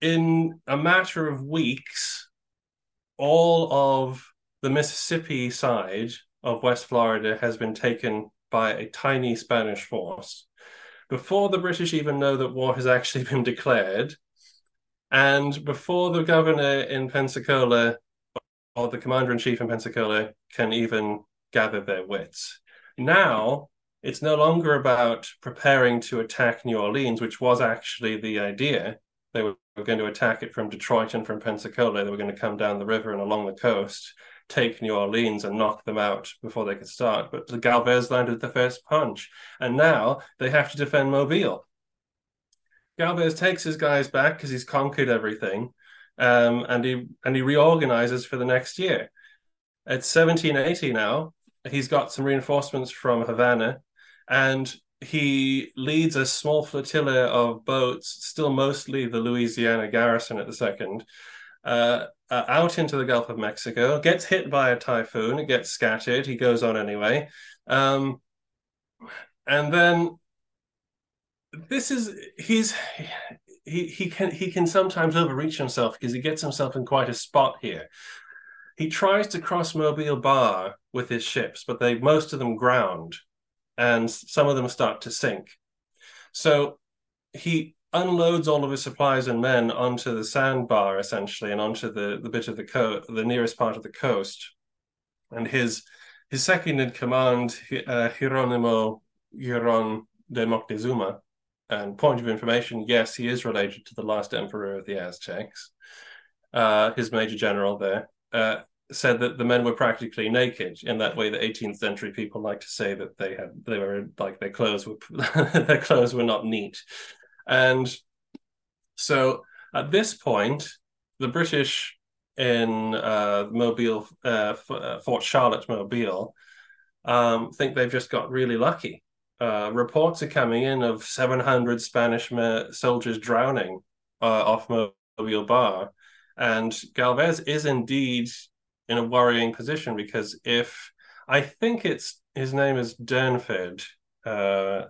In a matter of weeks, all of the Mississippi side of West Florida has been taken by a tiny Spanish force. Before the British even know that war has actually been declared, and before the governor in Pensacola or the commander in chief in Pensacola can even gather their wits. Now, it's no longer about preparing to attack New Orleans, which was actually the idea. They were going to attack it from Detroit and from Pensacola. They were going to come down the river and along the coast, take New Orleans and knock them out before they could start. But the Galvez landed the first punch. And now they have to defend Mobile. Galvez takes his guys back because he's conquered everything um, and he and he reorganizes for the next year. It's 1780 now. He's got some reinforcements from Havana, and he leads a small flotilla of boats, still mostly the Louisiana garrison at the second, uh, uh, out into the Gulf of Mexico. Gets hit by a typhoon. It gets scattered. He goes on anyway, um, and then this is he's he he can he can sometimes overreach himself because he gets himself in quite a spot here. He tries to cross Mobile Bar with his ships, but they most of them ground, and some of them start to sink. So he unloads all of his supplies and men onto the sandbar essentially, and onto the the bit of the coast, the nearest part of the coast, and his his second in command, uh, Jerónimo Giron de Moctezuma, and point of information, yes, he is related to the last emperor of the Aztecs. Uh, his major general there uh, said that the men were practically naked. In that way, the 18th century people like to say that they had they were like their clothes were their clothes were not neat, and so at this point, the British in uh, Mobile, uh, uh, Fort Charlotte, Mobile, um, think they've just got really lucky uh, reports are coming in of 700 Spanish soldiers drowning uh, off Mobile Bar. And Galvez is indeed in a worrying position because if I think it's his name is Durnford, uh,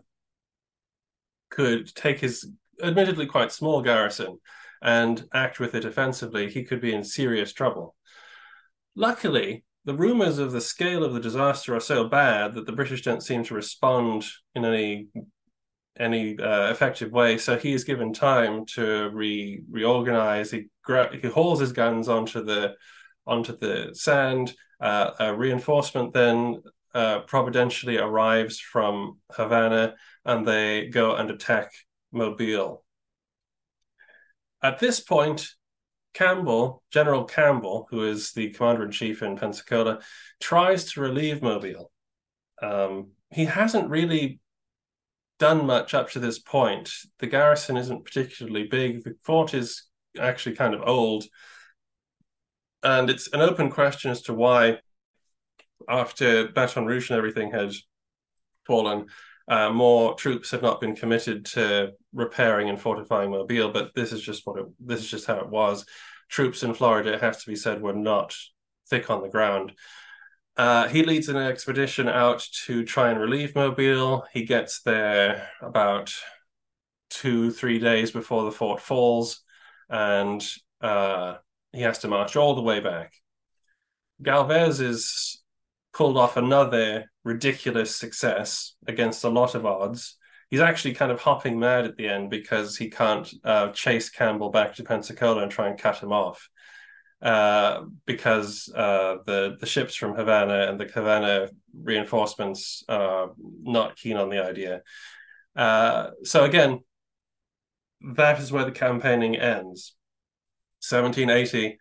could take his admittedly quite small garrison and act with it offensively, he could be in serious trouble. Luckily, the rumors of the scale of the disaster are so bad that the British don't seem to respond in any any uh, effective way. So he is given time to re reorganize. He gra- he hauls his guns onto the onto the sand. Uh, a reinforcement then uh, providentially arrives from Havana, and they go and attack Mobile. At this point, Campbell, General Campbell, who is the commander in chief in Pensacola, tries to relieve Mobile. Um, he hasn't really done much up to this point. The garrison isn't particularly big. The fort is actually kind of old. And it's an open question as to why, after Baton Rouge and everything had fallen, uh, more troops have not been committed to repairing and fortifying Mobile, but this is just what it, this is just how it was. Troops in Florida, it has to be said, were not thick on the ground. Uh, he leads an expedition out to try and relieve Mobile. He gets there about two, three days before the fort falls, and uh, he has to march all the way back. Galvez is pulled off another ridiculous success against a lot of odds. He's actually kind of hopping mad at the end because he can't uh, chase Campbell back to Pensacola and try and cut him off uh, because uh, the the ships from Havana and the Havana reinforcements are not keen on the idea. Uh, so again, that is where the campaigning ends. 1780,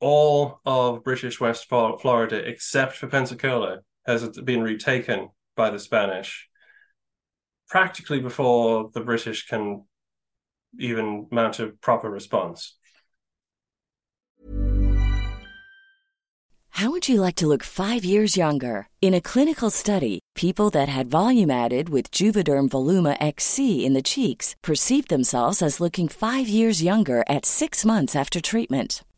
all of British West Florida, except for Pensacola, has been retaken by the Spanish practically before the British can even mount a proper response. How would you like to look five years younger? In a clinical study, people that had volume added with Juvederm Voluma XC in the cheeks perceived themselves as looking five years younger at six months after treatment.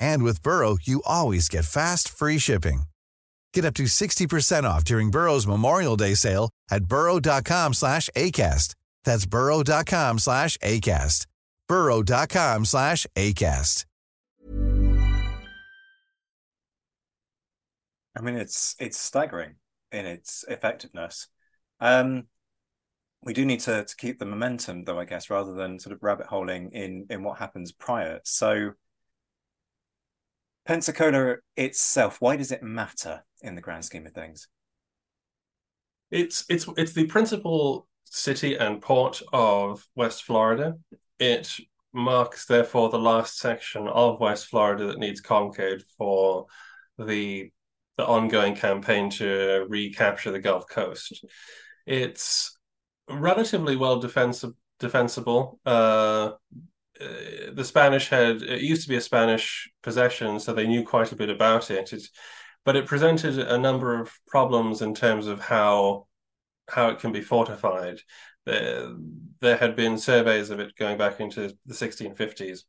And with Burrow, you always get fast, free shipping. Get up to 60% off during Burrow's Memorial Day sale at burrow.com slash ACAST. That's burrow.com slash ACAST. burrow.com slash ACAST. I mean, it's it's staggering in its effectiveness. Um, we do need to, to keep the momentum, though, I guess, rather than sort of rabbit holing in, in what happens prior. So Pensacola itself, why does it matter in the grand scheme of things? It's it's it's the principal city and port of West Florida. It marks therefore the last section of West Florida that needs conquered for the the ongoing campaign to recapture the Gulf Coast. It's relatively well defensible defensible. Uh, uh, the Spanish had it used to be a Spanish possession, so they knew quite a bit about it. it. But it presented a number of problems in terms of how how it can be fortified. There, there had been surveys of it going back into the 1650s.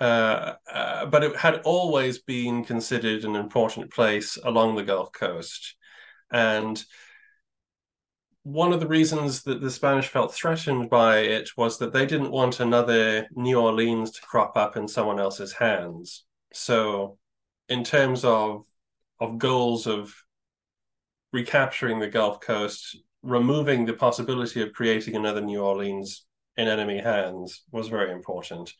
Uh, uh, but it had always been considered an important place along the Gulf Coast. And one of the reasons that the Spanish felt threatened by it was that they didn't want another New Orleans to crop up in someone else's hands. So, in terms of of goals of recapturing the Gulf Coast, removing the possibility of creating another New Orleans in enemy hands was very important.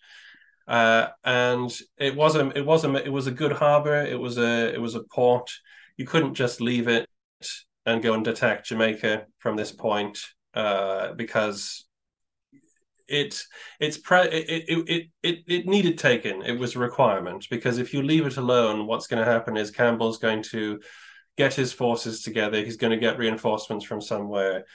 Uh, and it was a it was a it was a good harbor. It was a it was a port. You couldn't just leave it and go and attack Jamaica from this point uh, because it it's pre- it, it it it needed taken. It was a requirement because if you leave it alone, what's going to happen is Campbell's going to get his forces together. He's going to get reinforcements from somewhere.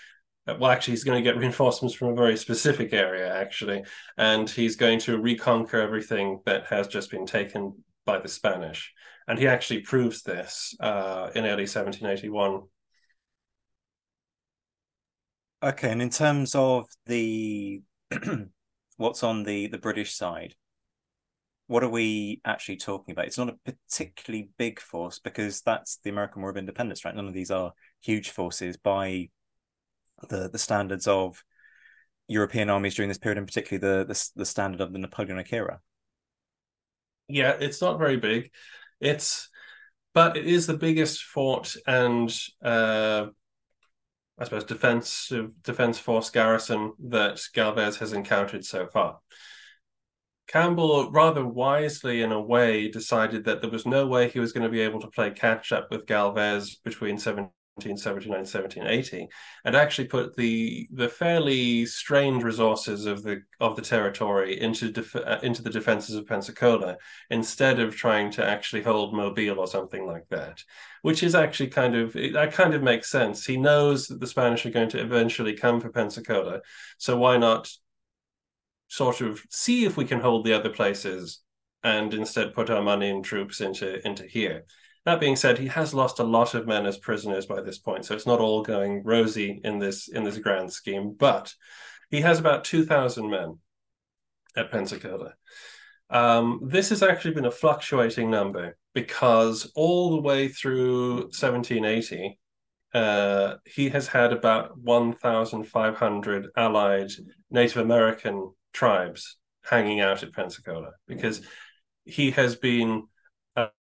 Uh, well, actually, he's going to get reinforcements from a very specific area, actually, and he's going to reconquer everything that has just been taken by the Spanish. And he actually proves this uh, in early 1781 Okay, and in terms of the what's on the the British side, what are we actually talking about? It's not a particularly big force because that's the American War of Independence, right? None of these are huge forces by the the standards of European armies during this period, and particularly the the, the standard of the Napoleonic era. Yeah, it's not very big. It's but it is the biggest fort and uh, I suppose defensive defense force garrison that Galvez has encountered so far. Campbell rather wisely, in a way, decided that there was no way he was going to be able to play catch up with Galvez between 1779 1780, and actually put the the fairly strained resources of the of the territory into def- uh, into the defenses of Pensacola instead of trying to actually hold Mobile or something like that, which is actually kind of that kind of makes sense. He knows that the Spanish are going to eventually come for Pensacola, so why not sort of see if we can hold the other places and instead put our money and troops into into here. That being said, he has lost a lot of men as prisoners by this point, so it's not all going rosy in this in this grand scheme. But he has about two thousand men at Pensacola. Um, this has actually been a fluctuating number because all the way through 1780, uh, he has had about 1,500 allied Native American tribes hanging out at Pensacola because he has been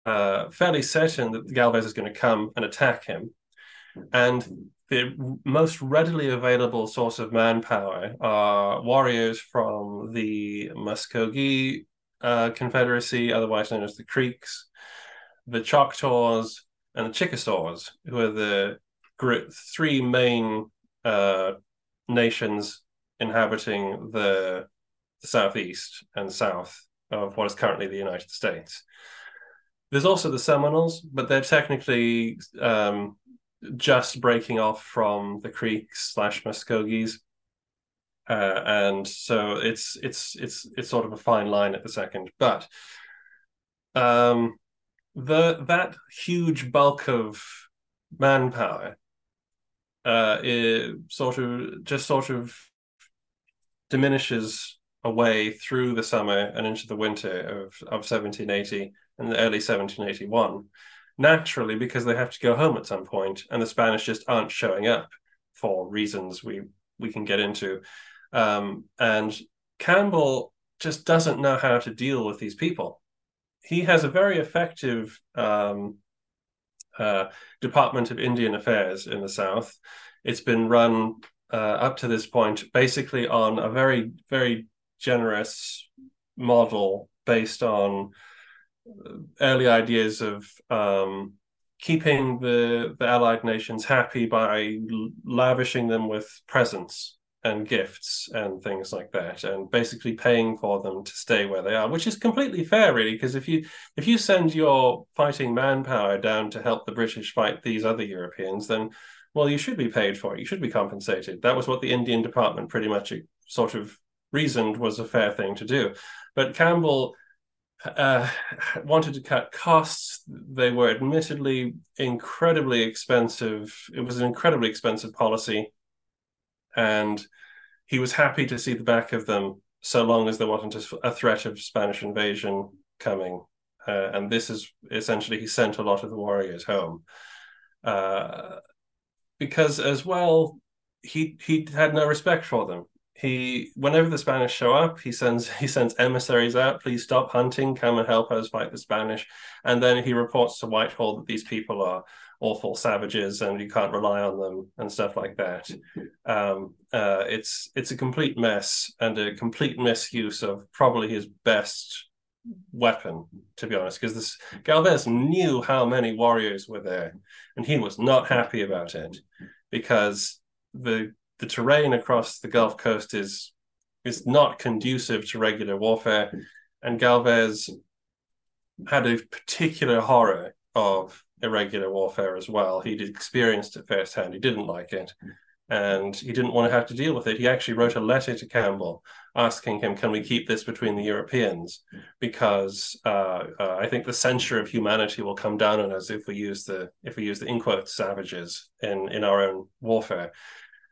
uh, fairly certain that Galvez is going to come and attack him. And the most readily available source of manpower are warriors from the Muskogee uh, Confederacy, otherwise known as the Creeks, the Choctaws, and the Chickasaws, who are the three main uh, nations inhabiting the, the southeast and south of what is currently the United States. There's also the Seminoles, but they're technically um, just breaking off from the Creeks slash Muskogees, uh, and so it's it's it's it's sort of a fine line at the second. But um, the that huge bulk of manpower uh, it sort of just sort of diminishes away through the summer and into the winter of, of 1780 and the early 1781 naturally because they have to go home at some point and the spanish just aren't showing up for reasons we we can get into. Um, and campbell just doesn't know how to deal with these people. He has a very effective um, uh, department of indian affairs in the south. It's been run uh, up to this point basically on a very very generous model based on early ideas of um, keeping the the allied nations happy by lavishing them with presents and gifts and things like that and basically paying for them to stay where they are which is completely fair really because if you if you send your fighting manpower down to help the british fight these other europeans then well, you should be paid for it. You should be compensated. That was what the Indian Department pretty much sort of reasoned was a fair thing to do. But Campbell uh, wanted to cut costs. They were admittedly incredibly expensive. It was an incredibly expensive policy. And he was happy to see the back of them so long as there wasn't a threat of Spanish invasion coming. Uh, and this is essentially he sent a lot of the warriors home. Uh, because as well he he had no respect for them. He whenever the Spanish show up, he sends he sends emissaries out. Please stop hunting. Come and help us fight the Spanish. And then he reports to Whitehall that these people are awful savages and you can't rely on them and stuff like that. Um, uh, it's it's a complete mess and a complete misuse of probably his best weapon, to be honest, because this Galvez knew how many warriors were there, and he was not happy about it because the the terrain across the Gulf Coast is is not conducive to regular warfare, and Galvez had a particular horror of irregular warfare as well. He'd experienced it firsthand. He didn't like it and he didn't want to have to deal with it. He actually wrote a letter to Campbell asking him, "Can we keep this between the Europeans? Because uh, uh, I think the censure of humanity will come down on us if we use the if we use the in quotes savages in in our own warfare."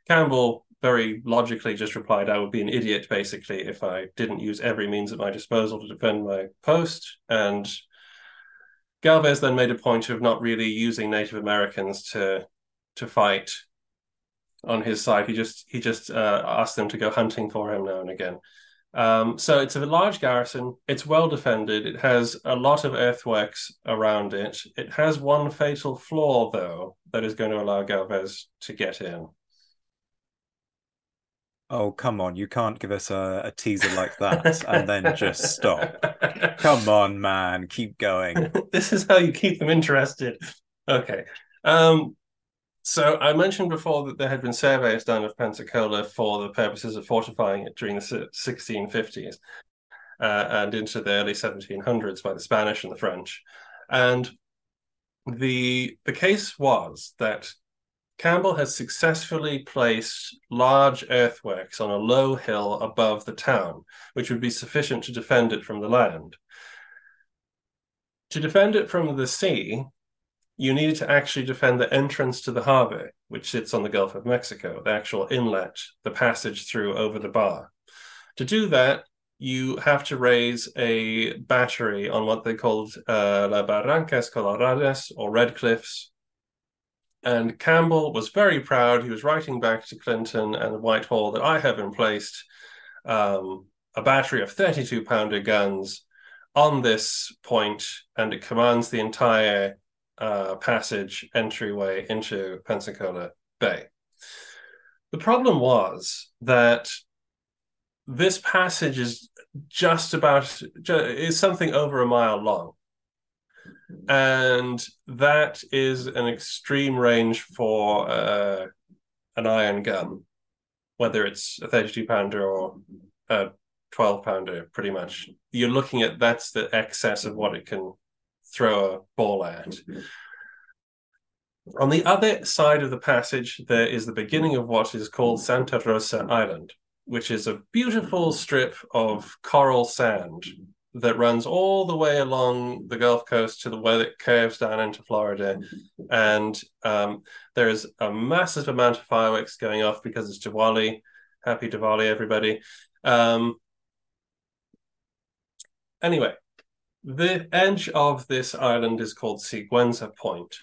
Campbell very logically just replied, "I would be an idiot basically if I didn't use every means at my disposal to defend my post." And Galvez then made a point of not really using Native Americans to to fight on his side. He just he just uh, asked them to go hunting for him now and again. Um, so it's a large garrison. It's well defended. It has a lot of earthworks around it. It has one fatal flaw, though, that is going to allow Galvez to get in. Oh, come on. You can't give us a, a teaser like that and then just stop. Come on, man. Keep going. this is how you keep them interested. Okay. Um, so I mentioned before that there had been surveys done of Pensacola for the purposes of fortifying it during the 1650s uh, and into the early 1700s by the Spanish and the French. And the the case was that Campbell has successfully placed large earthworks on a low hill above the town, which would be sufficient to defend it from the land. To defend it from the sea, you needed to actually defend the entrance to the harbor, which sits on the Gulf of Mexico, the actual inlet, the passage through over the bar. To do that, you have to raise a battery on what they called uh, La Barrancas Coloradas or Red Cliffs and Campbell was very proud. He was writing back to Clinton and Whitehall that I have emplaced um, a battery of 32 pounder guns on this point, and it commands the entire uh, passage entryway into Pensacola Bay. The problem was that this passage is just about is something over a mile long and that is an extreme range for uh, an iron gun, whether it's a 32 pounder or a 12 pounder, pretty much. You're looking at that's the excess of what it can throw a ball at. On the other side of the passage, there is the beginning of what is called Santa Rosa Island, which is a beautiful strip of coral sand that runs all the way along the Gulf Coast to the way that curves down into Florida. And um, there's a massive amount of fireworks going off because it's Diwali. Happy Diwali, everybody. Um, anyway, the edge of this island is called Siguenza Point.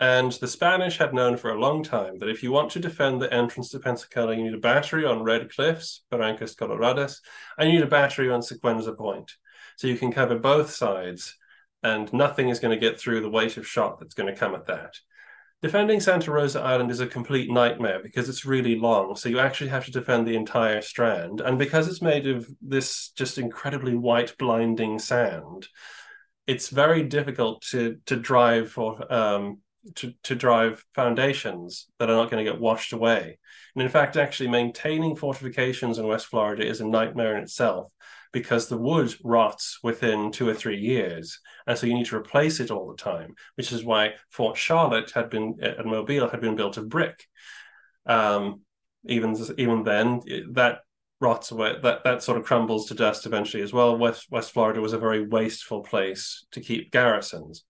And the Spanish had known for a long time that if you want to defend the entrance to Pensacola, you need a battery on Red Cliffs, Barrancas Coloradas, and you need a battery on Siguenza Point. So you can cover both sides, and nothing is going to get through the weight of shot that's going to come at that. Defending Santa Rosa Island is a complete nightmare because it's really long. So you actually have to defend the entire strand. And because it's made of this just incredibly white, blinding sand, it's very difficult to to drive for um, to, to drive foundations that are not going to get washed away. And in fact, actually maintaining fortifications in West Florida is a nightmare in itself because the wood rots within two or three years. And so you need to replace it all the time, which is why Fort Charlotte had been at Mobile had been built of brick. Um, even even then, that rots away, that, that sort of crumbles to dust eventually as well. West, West Florida was a very wasteful place to keep garrisons.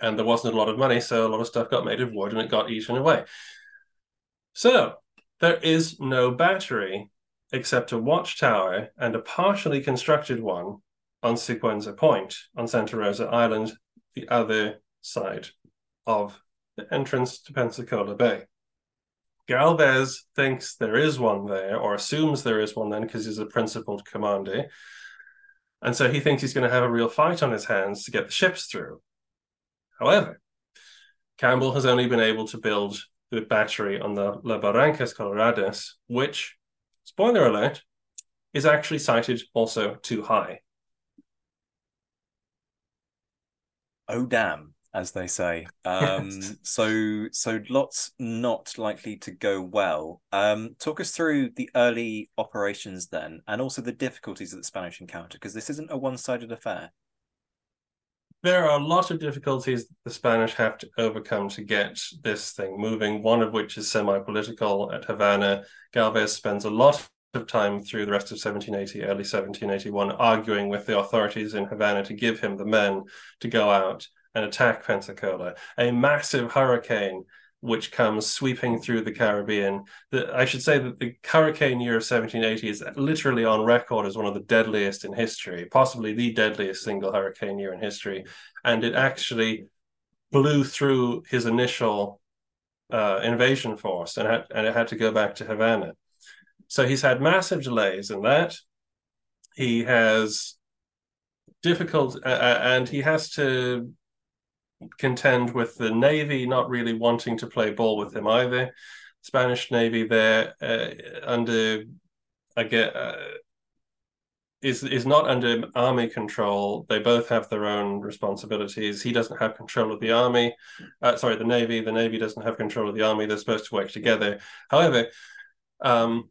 And there wasn't a lot of money, so a lot of stuff got made of wood and it got eaten away. So there is no battery except a watchtower and a partially constructed one on Siguenza Point on Santa Rosa Island, the other side of the entrance to Pensacola Bay. Galvez thinks there is one there, or assumes there is one then because he's a principled commander. And so he thinks he's going to have a real fight on his hands to get the ships through. However, Campbell has only been able to build the battery on the La Barrancas Coloradas, which spoiler alert, is actually cited also too high. Oh damn, as they say. Um, so so lots not likely to go well. Um, talk us through the early operations then, and also the difficulties that the Spanish encounter, because this isn't a one-sided affair there are a lot of difficulties the Spanish have to overcome to get this thing moving, one of which is semi political at Havana. Galvez spends a lot of time through the rest of 1780, early 1781, arguing with the authorities in Havana to give him the men to go out and attack Pensacola. A massive hurricane which comes sweeping through the Caribbean. The, I should say that the hurricane year of 1780 is literally on record as one of the deadliest in history, possibly the deadliest single hurricane year in history. And it actually blew through his initial uh, invasion force and, had, and it had to go back to Havana. So he's had massive delays in that. he has difficult, uh, and he has to contend with the Navy not really wanting to play ball with him either. Spanish Navy there uh, under I get uh, is is not under army control. They both have their own responsibilities. He doesn't have control of the army. Uh, sorry, the navy. The navy doesn't have control of the army. They're supposed to work together. However, um,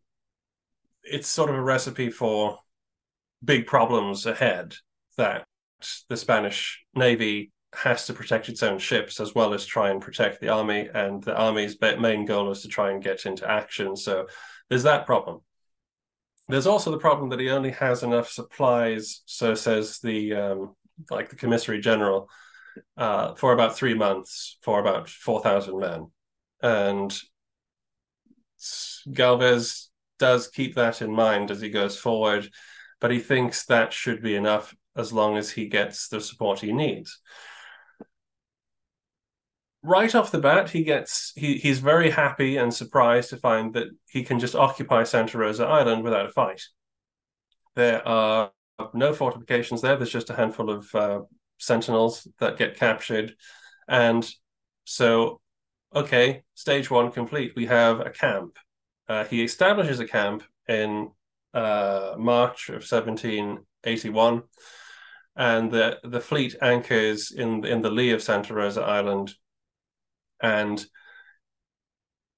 it's sort of a recipe for big problems ahead. That the Spanish navy has to protect its own ships as well as try and protect the army, and the army's main goal is to try and get into action. So there's that problem. There's also the problem that he only has enough supplies, so says the um, like the commissary general, uh, for about three months for about four thousand men, and Galvez does keep that in mind as he goes forward, but he thinks that should be enough as long as he gets the support he needs right off the bat, he gets he he's very happy and surprised to find that he can just occupy Santa Rosa Island without a fight. There are no fortifications there. There's just a handful of uh, sentinels that get captured, and so okay, stage one complete. We have a camp. Uh, he establishes a camp in uh, March of 1781, and the the fleet anchors in in the lee of Santa Rosa Island and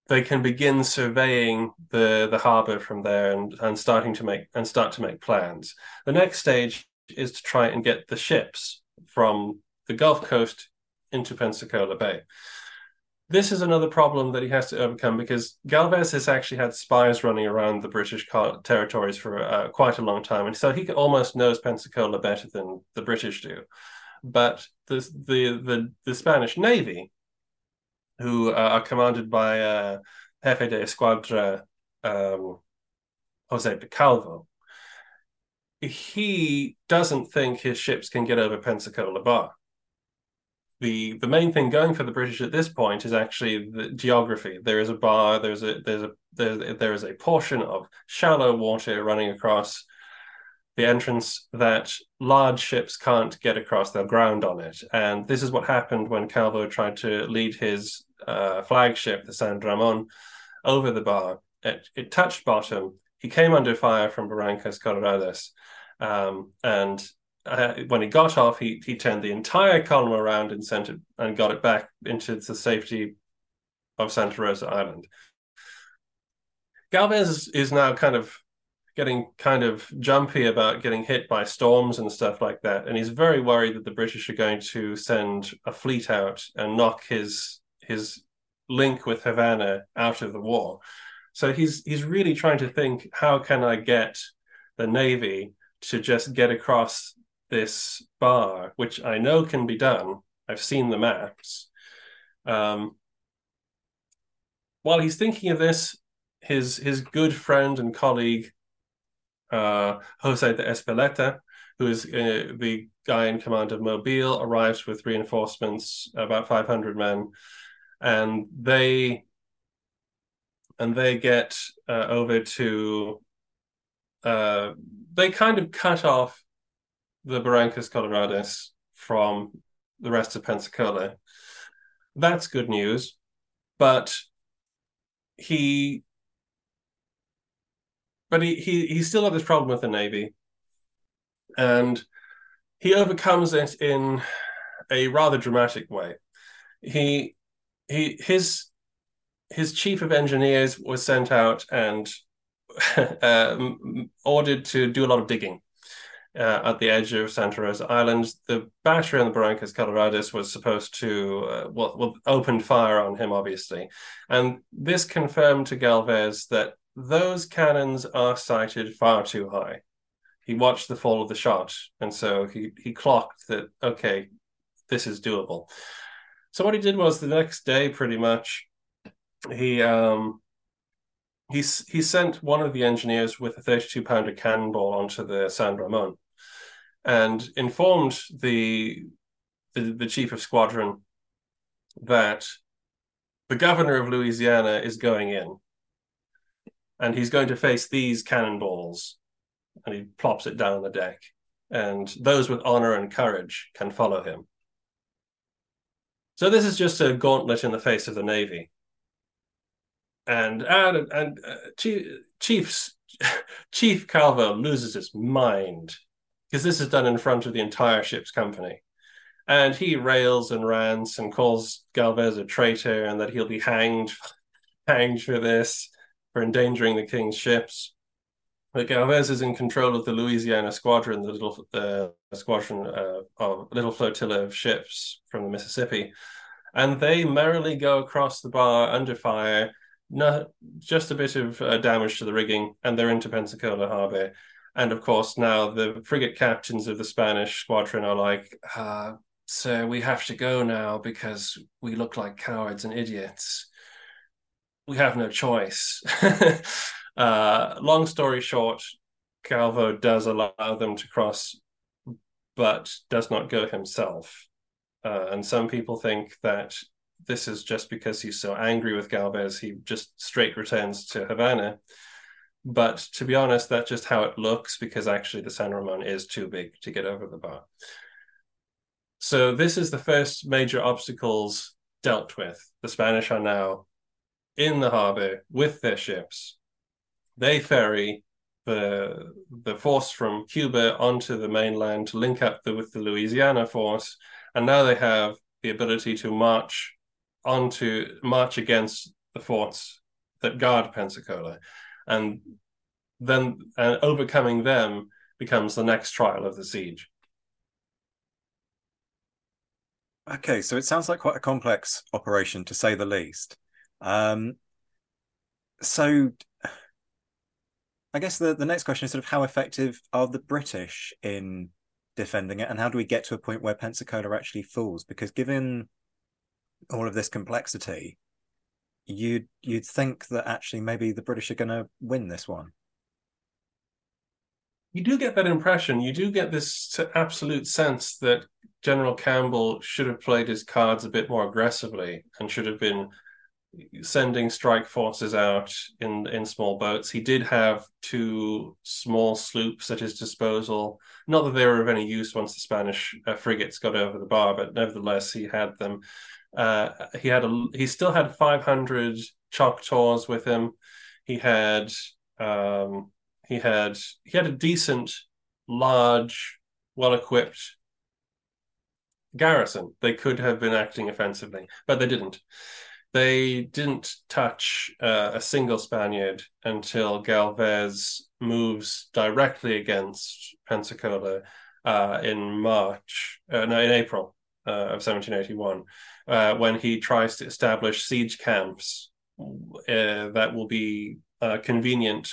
they can begin surveying the the harbor from there and and starting to make and start to make plans. The next stage is to try and get the ships from the Gulf Coast into Pensacola Bay. This is another problem that he has to overcome because Galvez has actually had spies running around the British territories for uh, quite a long time, and so he almost knows Pensacola better than the British do. But the the the, the Spanish Navy who are commanded by uh, Jefe de Escuadra um, Jose Picalvo. He doesn't think his ships can get over Pensacola Bar. The the main thing going for the British at this point is actually the geography. There is a bar. There's a there's a there, there is a portion of shallow water running across the entrance that large ships can't get across, they'll ground on it. And this is what happened when Calvo tried to lead his uh, flagship, the San Ramon, over the bar. It, it, touched bottom. He came under fire from Barrancas Coloradas. Um, and uh, when he got off, he, he turned the entire column around and sent it and got it back into the safety of Santa Rosa Island. Galvez is now kind of getting kind of jumpy about getting hit by storms and stuff like that. And he's very worried that the British are going to send a fleet out and knock his his link with Havana out of the war. So he's he's really trying to think how can I get the Navy to just get across this bar, which I know can be done. I've seen the maps. Um, while he's thinking of this, his his good friend and colleague uh, Jose de Ezpeleta, who is uh, the guy in command of Mobile, arrives with reinforcements, about 500 men, and they and they get uh, over to. Uh, they kind of cut off the Barrancas Coloradas from the rest of Pensacola. That's good news, but he but he he he still had this problem with the navy, and he overcomes it in a rather dramatic way. He he his his chief of engineers was sent out and um, ordered to do a lot of digging uh, at the edge of Santa Rosa Island. The battery on the Barrancas Coloradas was supposed to, uh, well, well, opened fire on him, obviously. And this confirmed to Galvez that those cannons are sighted far too high. He watched the fall of the shot, and so he he clocked that okay, this is doable. So what he did was the next day, pretty much, he um he he sent one of the engineers with a 32 pounder cannonball onto the San Ramon, and informed the the, the chief of squadron that the governor of Louisiana is going in and he's going to face these cannonballs and he plops it down on the deck. And those with honor and courage can follow him. So this is just a gauntlet in the face of the navy. And and, and uh, Chief Chief's, Chief Calvo loses his mind because this is done in front of the entire ship's company. And he rails and rants and calls Galvez a traitor and that he'll be hanged, hanged for this, for endangering the king's ships. But Galvez is in control of the Louisiana squadron, the little uh, squadron uh, of little flotilla of ships from the Mississippi, and they merrily go across the bar under fire. No, just a bit of uh, damage to the rigging, and they're into Pensacola Harbor. And of course, now the frigate captains of the Spanish squadron are like, uh, "Sir, we have to go now because we look like cowards and idiots. We have no choice." uh, long story short, Calvo does allow them to cross, but does not go himself. Uh, and some people think that this is just because he's so angry with Galvez, he just straight returns to Havana but to be honest, that's just how it looks because actually the San Ramon is too big to get over the bar. So this is the first major obstacles dealt with. The Spanish are now in the harbor with their ships. They ferry the the force from Cuba onto the mainland to link up the, with the Louisiana force, and now they have the ability to march onto march against the forts that guard Pensacola and then and overcoming them becomes the next trial of the siege. Okay, so it sounds like quite a complex operation to say the least. Um, so I guess the, the next question is sort of how effective are the British in defending it, and how do we get to a point where Pensacola actually falls? Because given all of this complexity, you'd you'd think that actually maybe the British are going to win this one. You do get that impression. You do get this absolute sense that General Campbell should have played his cards a bit more aggressively and should have been sending strike forces out in in small boats. He did have two small sloops at his disposal. Not that they were of any use once the Spanish uh, frigates got over the bar, but nevertheless he had them. Uh, he had a he still had 500 Choctaws with him. He had um, he had he had a decent, large, well equipped garrison. They could have been acting offensively, but they didn't. They didn't touch uh, a single Spaniard until Galvez moves directly against Pensacola uh, in March, uh, no, in April uh, of 1781, uh, when he tries to establish siege camps that will be convenient,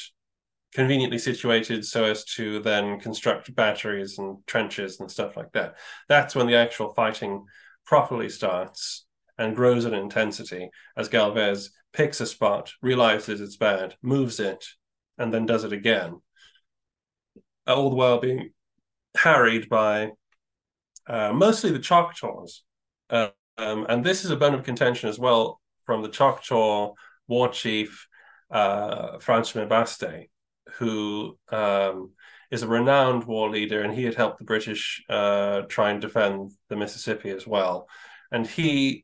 conveniently situated so as to then construct batteries and trenches and stuff like that. That's when the actual fighting properly starts and grows in intensity as Galvez picks a spot, realizes it's bad, moves it, and then does it again. All the while being harried by uh, mostly the Choctaws. Uh, um, and this is a bone of contention as well from the Choctaw war chief, uh, Baste, who um, is a renowned war leader, and he had helped the British uh, try and defend the Mississippi as well. And he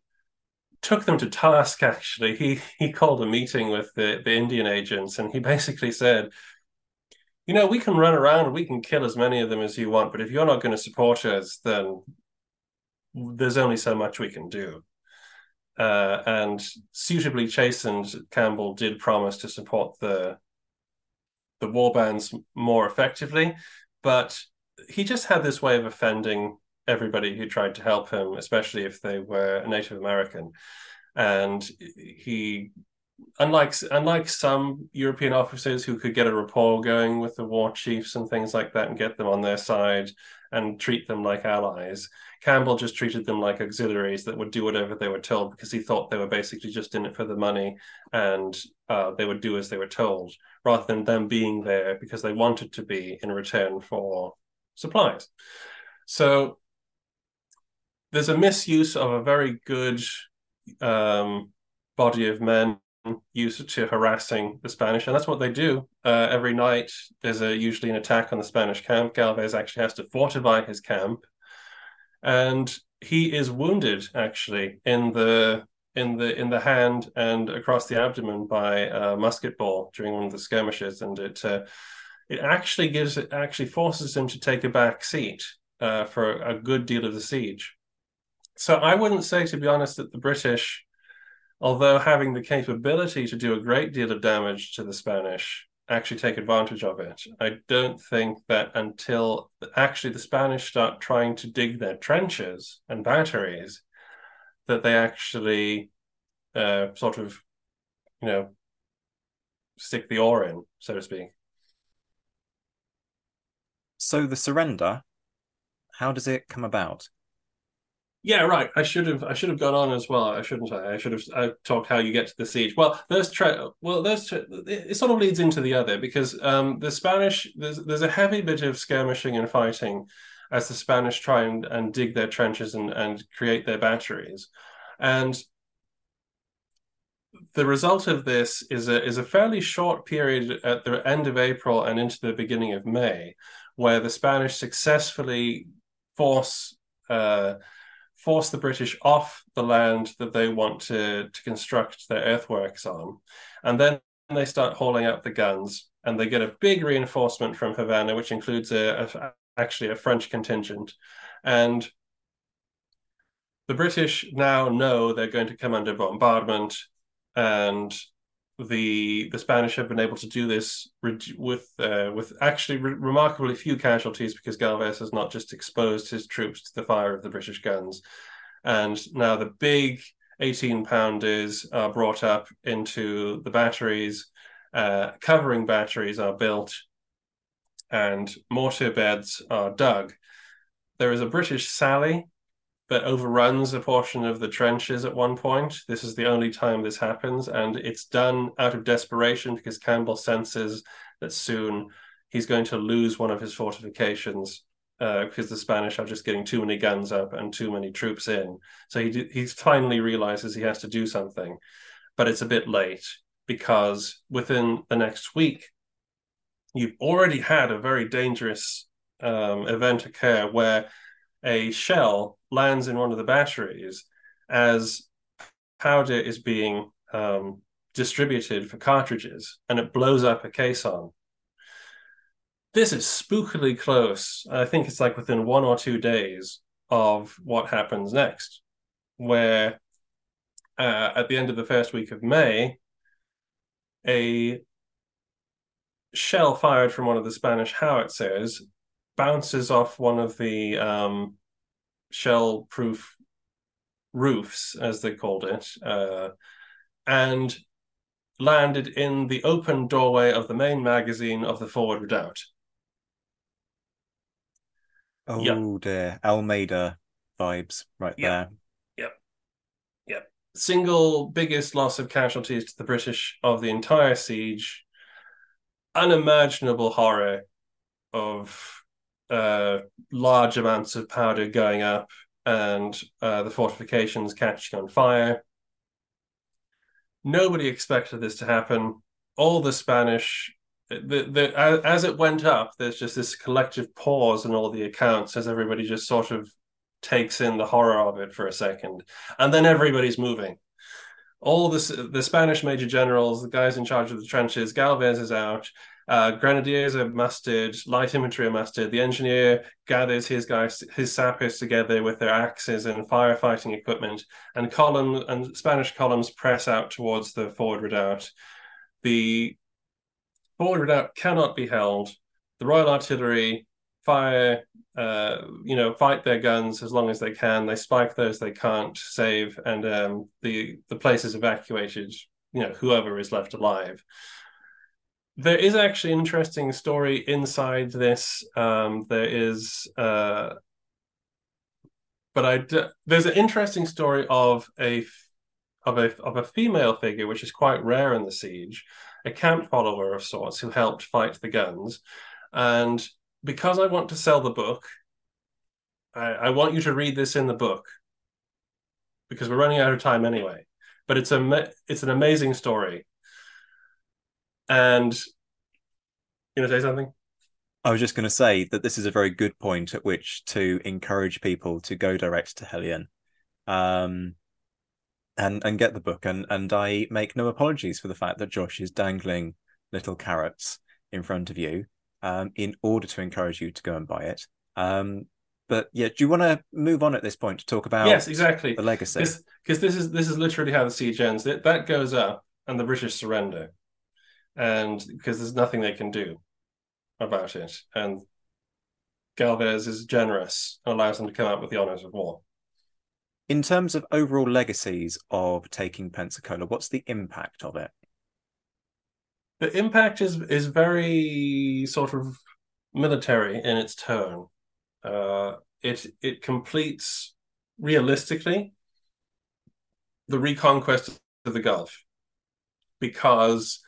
took them to task. Actually, he he called a meeting with the, the Indian agents, and he basically said, you know, we can run around we can kill as many of them as you want, but if you're not going to support us, then there's only so much we can do. Uh, and suitably chastened, Campbell did promise to support the the war bands more effectively, but he just had this way of offending everybody who tried to help him, especially if they were Native American. And he unlike unlike some European officers who could get a rapport going with the war chiefs and things like that and get them on their side and treat them like allies, Campbell just treated them like auxiliaries that would do whatever they were told because he thought they were basically just in it for the money and uh, they would do as they were told rather than them being there because they wanted to be in return for supplies. So there's a misuse of a very good um, body of men used to harassing the Spanish, and that's what they do uh, every night. There's a usually an attack on the Spanish camp. Galvez actually has to fortify his camp, and he is wounded actually in the in the in the hand and across the abdomen by a musket ball during one of the skirmishes, and it uh, it actually gives it actually forces him to take a back seat uh, for a good deal of the siege. So I wouldn't say, to be honest, that the British, although having the capability to do a great deal of damage to the Spanish, actually take advantage of it. I don't think that until actually the Spanish start trying to dig their trenches and batteries, that they actually uh, sort of, you know, stick the oar in, so to speak. So the surrender, how does it come about? Yeah, right. I should have. I should have gone on as well. I shouldn't. I, I should have I talked how you get to the siege. Well, those tra- well, tra- it sort of leads into the other because um, the Spanish there's there's a heavy bit of skirmishing and fighting as the Spanish try and, and dig their trenches and and create their batteries, and the result of this is a is a fairly short period at the end of April and into the beginning of May, where the Spanish successfully force. Uh, force the British off the land that they want to, to construct their earthworks on. And then they start hauling out the guns and they get a big reinforcement from Havana, which includes a, a actually a French contingent. And the British now know they're going to come under bombardment and the the Spanish have been able to do this with uh, with actually re- remarkably few casualties because Galvez has not just exposed his troops to the fire of the British guns, and now the big 18 pounders are brought up into the batteries, uh, covering batteries are built, and mortar beds are dug. There is a British Sally that overruns a portion of the trenches at one point. This is the only time this happens, and it's done out of desperation because Campbell senses that soon he's going to lose one of his fortifications uh, because the Spanish are just getting too many guns up and too many troops in. So he he finally realizes he has to do something, but it's a bit late because within the next week, you've already had a very dangerous um, event occur where a shell lands in one of the batteries as powder is being um, distributed for cartridges and it blows up a caisson. This is spookily close. I think it's like within one or two days of what happens next, where uh, at the end of the first week of May, a shell fired from one of the Spanish howitzers bounces off one of the um, shell proof roofs, as they called it, uh, and landed in the open doorway of the main magazine of the forward redoubt. Oh yep. dear, Almeida vibes right yep. there. Yep, yep. Single biggest loss of casualties to the British of the entire siege. Unimaginable horror of large amounts of powder going up and uh, the fortifications catching on fire. Nobody expected this to happen. All the Spanish, the, the, as it went up, there's just this collective pause in all the accounts as everybody just sort of takes in the horror of it for a second, and then everybody's moving. All the the Spanish major generals, the guys in charge of the trenches, Galvez is out. Uh, grenadiers are mustered, light infantry are mustered. The engineer gathers his guys, his sappers together with their axes and firefighting equipment, and column and Spanish columns press out towards the forward redoubt. The forward redoubt cannot be held. The Royal Artillery fire, uh, you know, fight their guns as long as they can. They spike those they can't save, and um, the the place is evacuated. You know, whoever is left alive there is actually an interesting story inside this. Um, there is, uh, but I d- there's an interesting story of a of a of a female figure which is quite rare in the siege, a camp follower of sorts who helped fight the guns, and because I want to sell the book, I, I want you to read this in the book because we're running out of time anyway. but it's a it's an amazing story. And you know, say something. I was just going to say that this is a very good point at which to encourage people to go direct to Helion, um, and and get the book. And and I make no apologies for the fact that Josh is dangling little carrots in front of you, um, in order to encourage you to go and buy it. Um, but yeah, do you want to move on at this point to talk about yes, exactly the legacy? Because this is this is literally how the siege ends. That that goes up, and the British surrender, and because there's nothing they can do about it, and Galvez is generous and allows them to come out with the honors of war. In terms of overall legacies of taking Pensacola, what's the impact of it? The impact is is very sort of military in its tone. Uh, it it completes realistically the reconquest of the Gulf because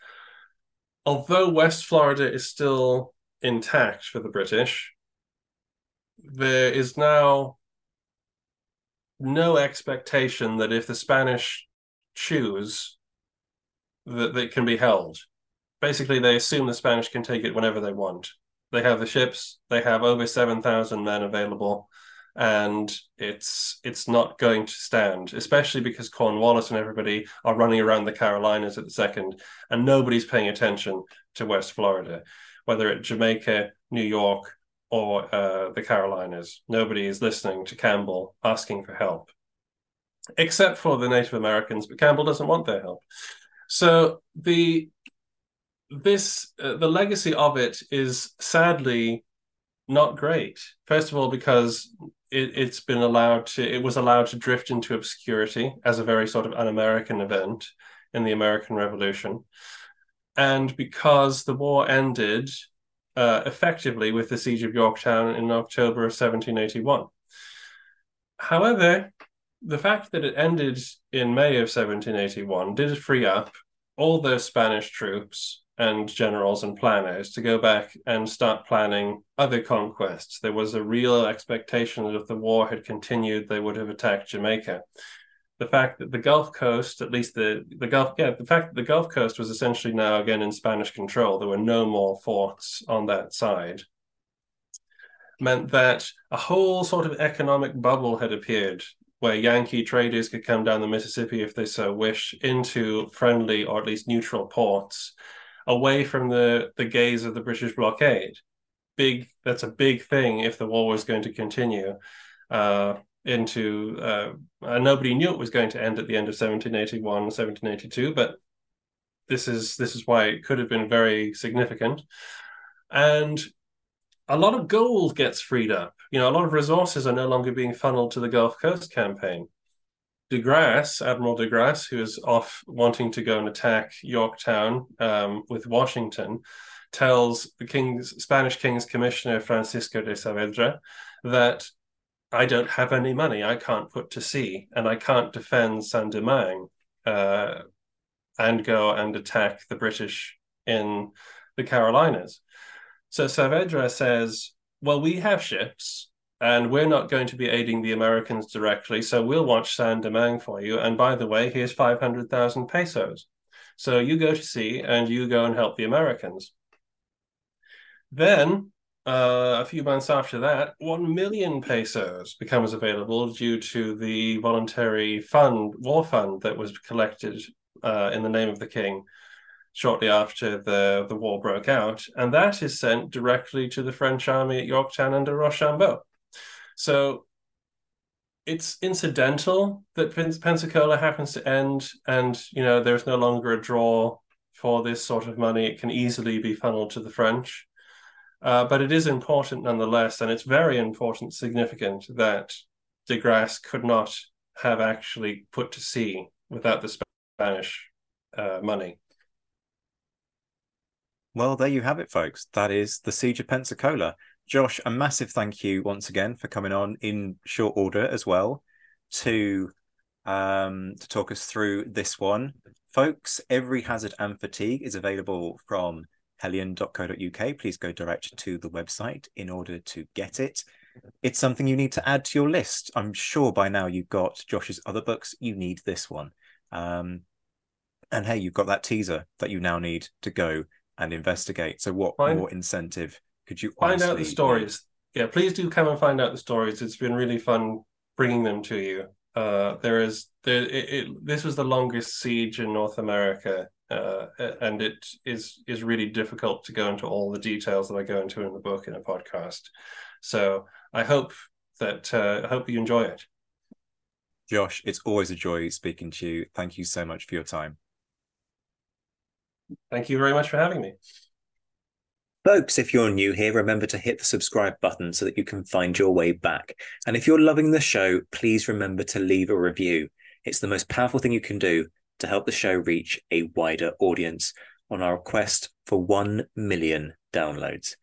although West Florida is still intact for the British, there is now no expectation that if the Spanish choose that it can be held. Basically they assume the Spanish can take it whenever they want. They have the ships, they have over 7,000 men available, and it's it's not going to stand, especially because Cornwallis and everybody are running around the Carolinas at the second, and nobody's paying attention to West Florida, whether it's Jamaica, New York, or uh, the Carolinas. Nobody is listening to Campbell asking for help, except for the Native Americans, but Campbell doesn't want their help. So the this uh, the legacy of it is sadly not great. First of all, because it, has been allowed to it was allowed to drift into obscurity as a very sort of un-American event in the American Revolution, and because the war ended uh, effectively with the siege of Yorktown in October of 1781. However, the fact that it ended in May of 1781 did free up all those Spanish troops and generals and planners to go back and start planning other conquests. There was a real expectation that if the war had continued, they would have attacked Jamaica. The fact that the Gulf Coast, at least the, the Gulf, yeah, the fact that the Gulf Coast was essentially now again in Spanish control, there were no more forts on that side, meant that a whole sort of economic bubble had appeared where Yankee traders could come down the Mississippi if they so wish into friendly or at least neutral ports away from the the gaze of the British blockade. Big that's a big thing if the war was going to continue uh, into uh, nobody knew it was going to end at the end of 1781 1782 but this is this is why it could have been very significant and a lot of gold gets freed up you know a lot of resources are no longer being funneled to the gulf coast campaign de Grasse, Admiral de Grasse, who is off wanting to go and attack Yorktown um, with Washington, tells the king's Spanish king's commissioner Francisco de Saavedra that I don't have any money. I can't put to sea, and I can't defend Saint Domingue uh, and go and attack the British in the Carolinas. So Saavedra says, "Well, we have ships and we're not going to be aiding the Americans directly, so we'll watch San Domingue for you. And by the way, here's 500,000 pesos. So you go to sea and you go and help the Americans. Then, uh, a few months after that, 1 million pesos becomes available due to the voluntary fund, war fund that was collected uh, in the name of the king shortly after the, the war broke out. And that is sent directly to the French army at Yorktown under Rochambeau. So it's incidental that Pensacola happens to end, and you know there's no longer a draw for this sort of money. It can easily be funneled to the French, uh, but it is important nonetheless, and it's very important, significant that De Grasse could not have actually put to sea without the Spanish uh, money. Well, there you have it, folks. That is the Siege of Pensacola. Josh, a massive thank you once again for coming on in short order as well to um, to talk us through this one. Folks, Every Hazard and Fatigue is available from helion.co.uk. Please go direct to the website in order to get it. It's something you need to add to your list. I'm sure by now you've got Josh's other books. You need this one. Um, and hey, you've got that teaser that you now need to go and investigate. So, what Find- more incentive could you Find out the stories. Yeah, please do come and find out the stories. It's been really fun bringing them to you. Uh, there is there. It, it, this was the longest siege in North America, uh, and it is is really difficult to go into all the details that I go into in the book in a podcast. So I hope that uh, I hope you enjoy it. Josh, it's always a joy speaking to you. Thank you so much for your time. Thank you very much for having me. Folks, if you're new here, remember to hit the subscribe button so that you can find your way back. And if you're loving the show, please remember to leave a review. It's the most powerful thing you can do to help the show reach a wider audience on our quest for 1 million downloads.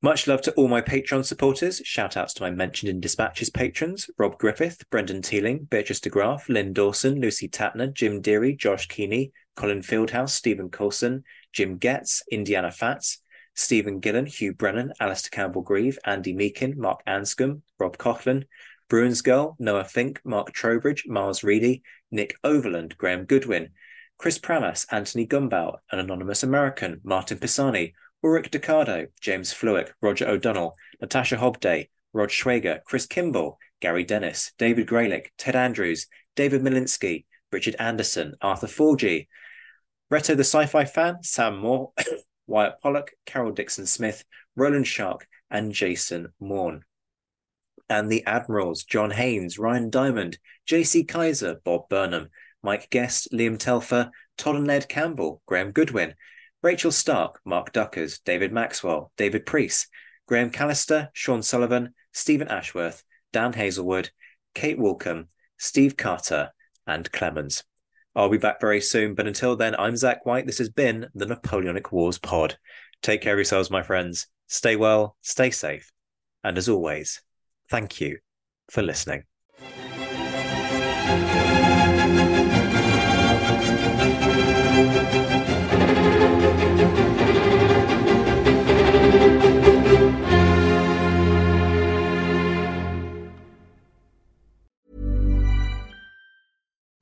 Much love to all my Patreon supporters. Shout outs to my mentioned in dispatches patrons Rob Griffith, Brendan Teeling, Beatrice DeGraff, Lynn Dawson, Lucy Tatner, Jim Deary, Josh Keeney, Colin Fieldhouse, Stephen Coulson, Jim Getz, Indiana Fats, Stephen Gillen, Hugh Brennan, Alistair Campbell Grieve, Andy Meakin, Mark Anscombe, Rob Coughlin, Bruins Girl, Noah Fink, Mark Trowbridge, Miles Reedy, Nick Overland, Graham Goodwin, Chris Pramas, Anthony Gumbow, an anonymous American, Martin Pisani, Ulrich Decado, James Fluick, Roger O'Donnell, Natasha Hobday, Rod Schwager, Chris Kimball, Gary Dennis, David Graylick, Ted Andrews, David Milinsky, Richard Anderson, Arthur Forgy, Reto the Sci-Fi Fan, Sam Moore, Wyatt Pollock, Carol Dixon Smith, Roland Shark, and Jason Morn. And the Admirals, John Haynes, Ryan Diamond, JC Kaiser, Bob Burnham, Mike Guest, Liam Telfer, Todd and Ned Campbell, Graham Goodwin, Rachel Stark, Mark Duckers, David Maxwell, David Priest, Graham Callister, Sean Sullivan, Stephen Ashworth, Dan Hazelwood, Kate Walcombe, Steve Carter, and Clemens. I'll be back very soon, but until then, I'm Zach White. This has been the Napoleonic Wars Pod. Take care of yourselves, my friends. Stay well, stay safe, and as always, thank you for listening.